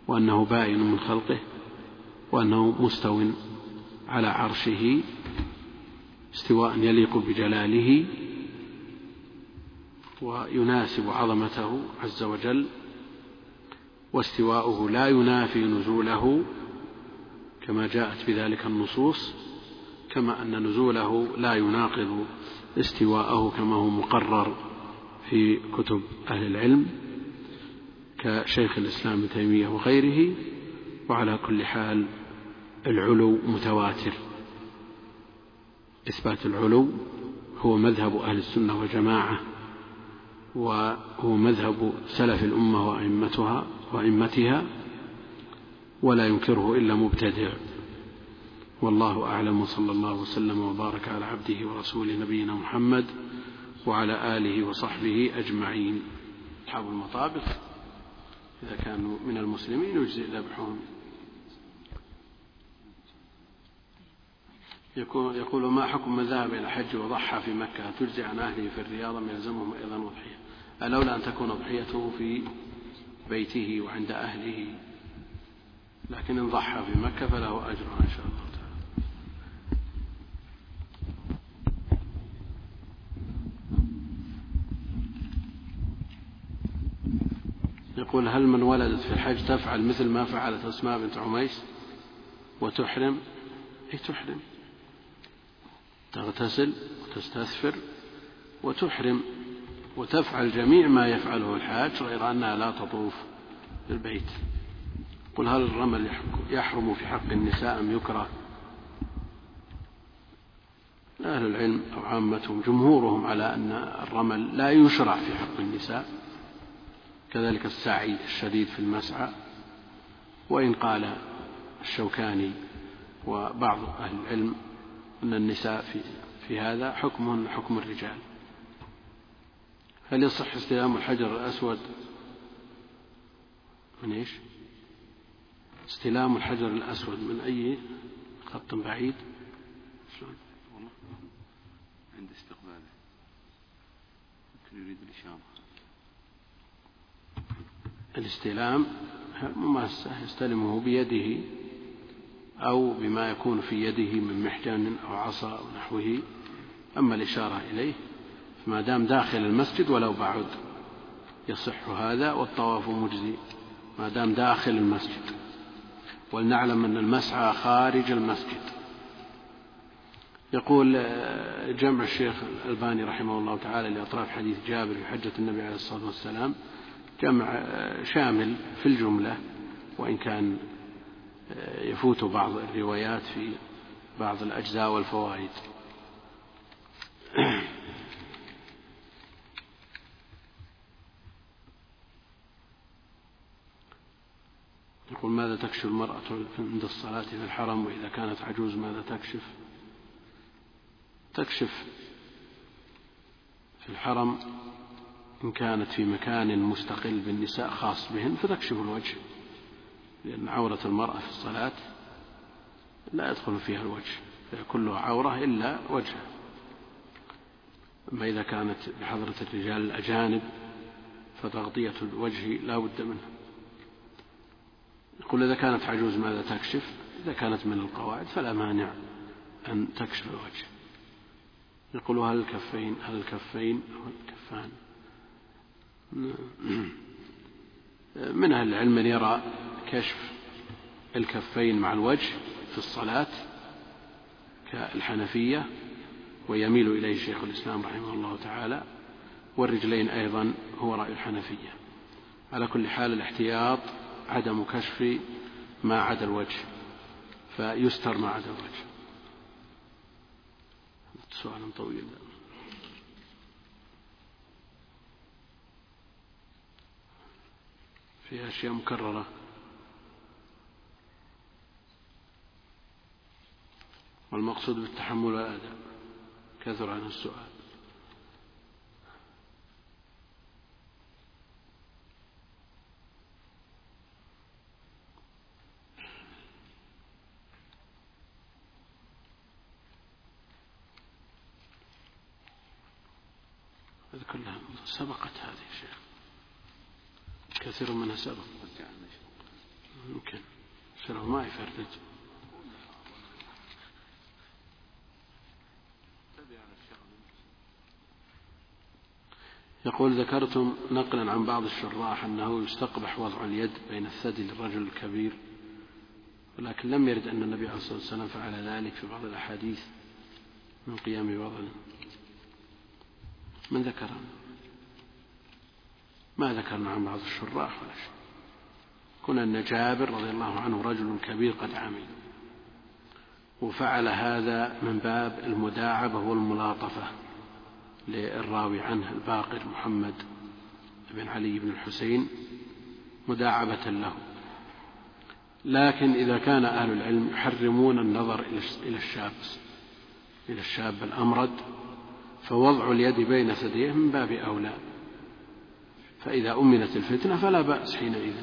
وأنه باين من خلقه وأنه مستو على عرشه استواء يليق بجلاله ويناسب عظمته عز وجل واستواؤه لا ينافي نزوله كما جاءت بذلك النصوص كما أن نزوله لا يناقض استواءه كما هو مقرر. في كتب أهل العلم كشيخ الإسلام ابن تيمية وغيره وعلى كل حال العلو متواتر. إثبات العلو هو مذهب أهل السنة والجماعة وهو مذهب سلف الأمة وأئمتها وأئمتها ولا ينكره إلا مبتدع. والله أعلم وصلى الله وسلم وبارك على عبده ورسوله نبينا محمد وعلى آله وصحبه أجمعين. أصحاب المطابخ إذا كانوا من المسلمين يجزئ ذبحهم. يقول ما حكم من ذهب إلى الحج وضحى في مكة؟ تجزي عن أهله في الرياض أم يلزمهم أيضا أضحية الأولى أن تكون أضحيته في بيته وعند أهله. لكن إن ضحى في مكة فله أجرها إن شاء الله تعالى يقول هل من ولدت في الحج تفعل مثل ما فعلت أسماء بنت عميس؟ وتحرم؟ أي تحرم. تغتسل وتستثفر وتحرم وتفعل جميع ما يفعله الحاج غير أنها لا تطوف بالبيت قل هل الرمل يحرم في حق النساء أم يكره؟ أهل العلم أو عامتهم جمهورهم على أن الرمل لا يشرع في حق النساء. كذلك السعي الشديد في المسعى وإن قال الشوكاني وبعض أهل العلم أن النساء في, في هذا حكمهن حكم الرجال. هل يصح استلام الحجر الأسود؟ من إيش؟ استلام الحجر الأسود من أي خط بعيد؟ شلون؟ عند استقباله يمكن يريد الإشارة. الاستلام مماسة يستلمه بيده أو بما يكون في يده من محجن أو عصا أو نحوه. أما الإشارة إليه ما دام داخل المسجد ولو بعد يصح هذا والطواف مجزي. ما دام داخل المسجد ولنعلم أن المسعى خارج المسجد. يقول آه، جمع الشيخ الألباني رحمه الله تعالى لأطراف حديث جابر في حجة النبي عليه الصلاة والسلام جمع آه، شامل في الجملة وإن كان آه، يفوت بعض الروايات في بعض الأجزاء والفوائد. يقول ماذا تكشف المرأة عند الصلاة في الحرم؟ وإذا كانت عجوز ماذا تكشف؟ تكشف في الحرم إن كانت في مكان مستقل بالنساء خاص بهن فتكشف الوجه لأن عورة المرأة في الصلاة لا يدخل فيها الوجه فهي كلها عورة إلا وجهها أما إذا كانت بحضرة الرجال الأجانب فتغطية الوجه لا بد منها يقول إذا كانت عجوز ماذا تكشف؟ إذا كانت من القواعد فلا مانع أن تكشف الوجه. يقول هل الكفين هل الكفين أو الكفان؟ من أهل العلم من يرى كشف الكفين مع الوجه في الصلاة كالحنفية ويميل إليه شيخ الإسلام رحمه الله تعالى والرجلين أيضا هو رأي الحنفية. على كل حال الاحتياط عدم كشف ما عدا الوجه فيستر ما عدا الوجه. سؤال طويل. في أشياء مكررة. والمقصود بالتحمل والأداء. كثر عن السؤال. كلها سبقت هذه شيخ. كثير منها سبق يمكن شرف ما يفرد يقول ذكرتم نقلا عن بعض الشراح أنه يستقبح وضع اليد بين الثدي للرجل الكبير ولكن لم يرد أن النبي عليه الصلاة والسلام فعل ذلك في بعض الأحاديث من قيام وضع. من ذكر ما ذكرنا عن بعض الشراح ولا شيء. كنا أن جابر رضي الله عنه رجل كبير قد عمل. وفعل هذا من باب المداعبة والملاطفة للراوي عنه الباقر محمد بن علي بن الحسين مداعبة له. لكن إذا كان أهل العلم يحرمون النظر إلى الشاب إلى الشاب الأمرد فوضع اليد بين ثديه من باب أولى. فإذا أمنت الفتنة فلا بأس حينئذ.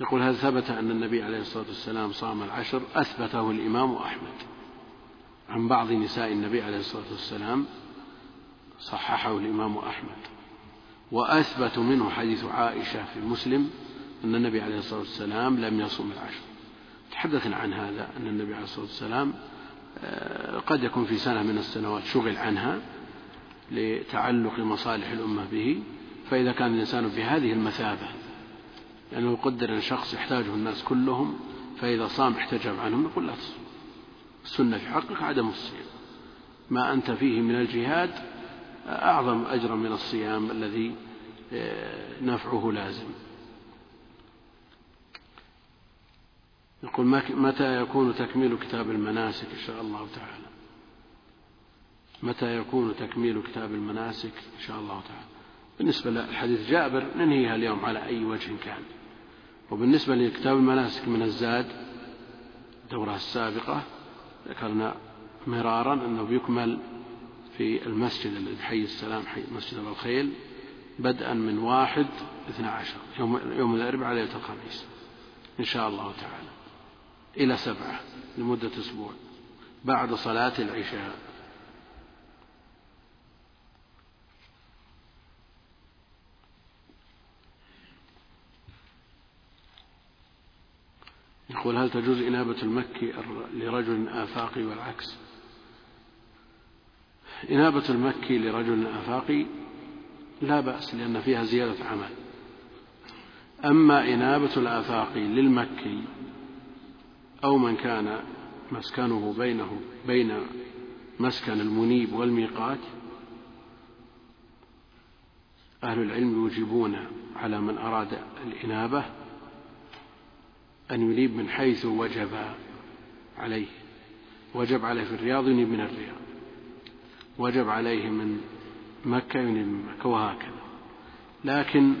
يقول هل ثبت أن النبي عليه الصلاة والسلام صام العشر؟ أثبته الإمام أحمد. عن بعض نساء النبي عليه الصلاة والسلام صححه الإمام أحمد. وأثبت منه حديث عائشة في مسلم أن النبي عليه الصلاة والسلام لم يصم العشر. تحدثنا عن هذا أن النبي عليه الصلاة والسلام قد يكون في سنة من السنوات شغل عنها لتعلق مصالح الأمة به فإذا كان الإنسان في هذه المثابة لأنه يقدر أن شخص يحتاجه الناس كلهم فإذا صام احتجب عنهم نقول لا تصوم. السنة في حقك عدم الصيام. ما أنت فيه من الجهاد أعظم أجرا من الصيام الذي آه، نفعه لازم. يقول متى يكون تكميل كتاب المناسك إن شاء الله تعالى؟ متى يكون تكميل كتاب المناسك إن شاء الله تعالى؟ بالنسبة لحديث جابر ننهيها اليوم على أي وجه كان. وبالنسبة لكتاب المناسك من الزاد الدورة السابقة ذكرنا مرارا أنه بيكمل في المسجد الذي حي السلام حي مسجد أبو الخيل بدءا من واحد اثنى عشر يوم, يوم الأربعاء ليلة الخميس إن شاء الله تعالى. إلى سبعة لمدة أسبوع بعد صلاة العشاء. يقول هل تجوز إنابة المكي لرجل آفاقي والعكس؟ إنابة المكي لرجل آفاقي لا بأس لأن فيها زيادة عمل. أما إنابة الآفاقي للمكي أو من كان مسكنه بينه بين مسكن المنيب والميقات أهل العلم يوجبون على من أراد الإنابة أن ينيب من حيث وجب عليه. وجب عليه في الرياض ينيب من الرياض. وجب عليه من مكة ينيب من مكة وهكذا. لكن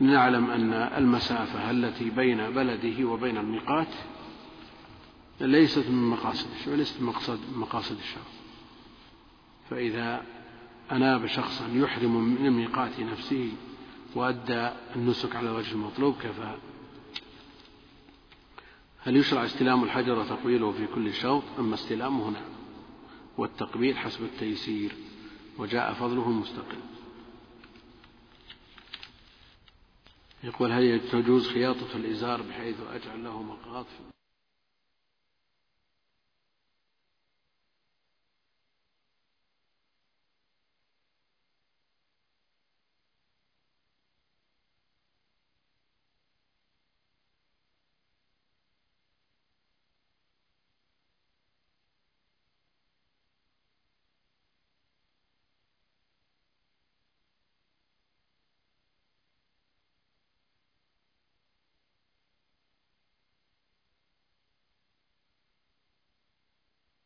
نعلم أن المسافة التي بين بلده وبين الميقات ليست من مقاصد الشرع ليست من مقصد مقاصد الشرع فإذا أناب شخصا يحرم من ميقات نفسه وأدى النسك على وجه المطلوب كفى. هل يشرع استلام الحجر وتقبيله في كل شوط؟ أما استلامه نعم والتقبيل حسب التيسير وجاء فضله مستقل. يقول هل تجوز خياطة الإزار بحيث أجعل له مقاط؟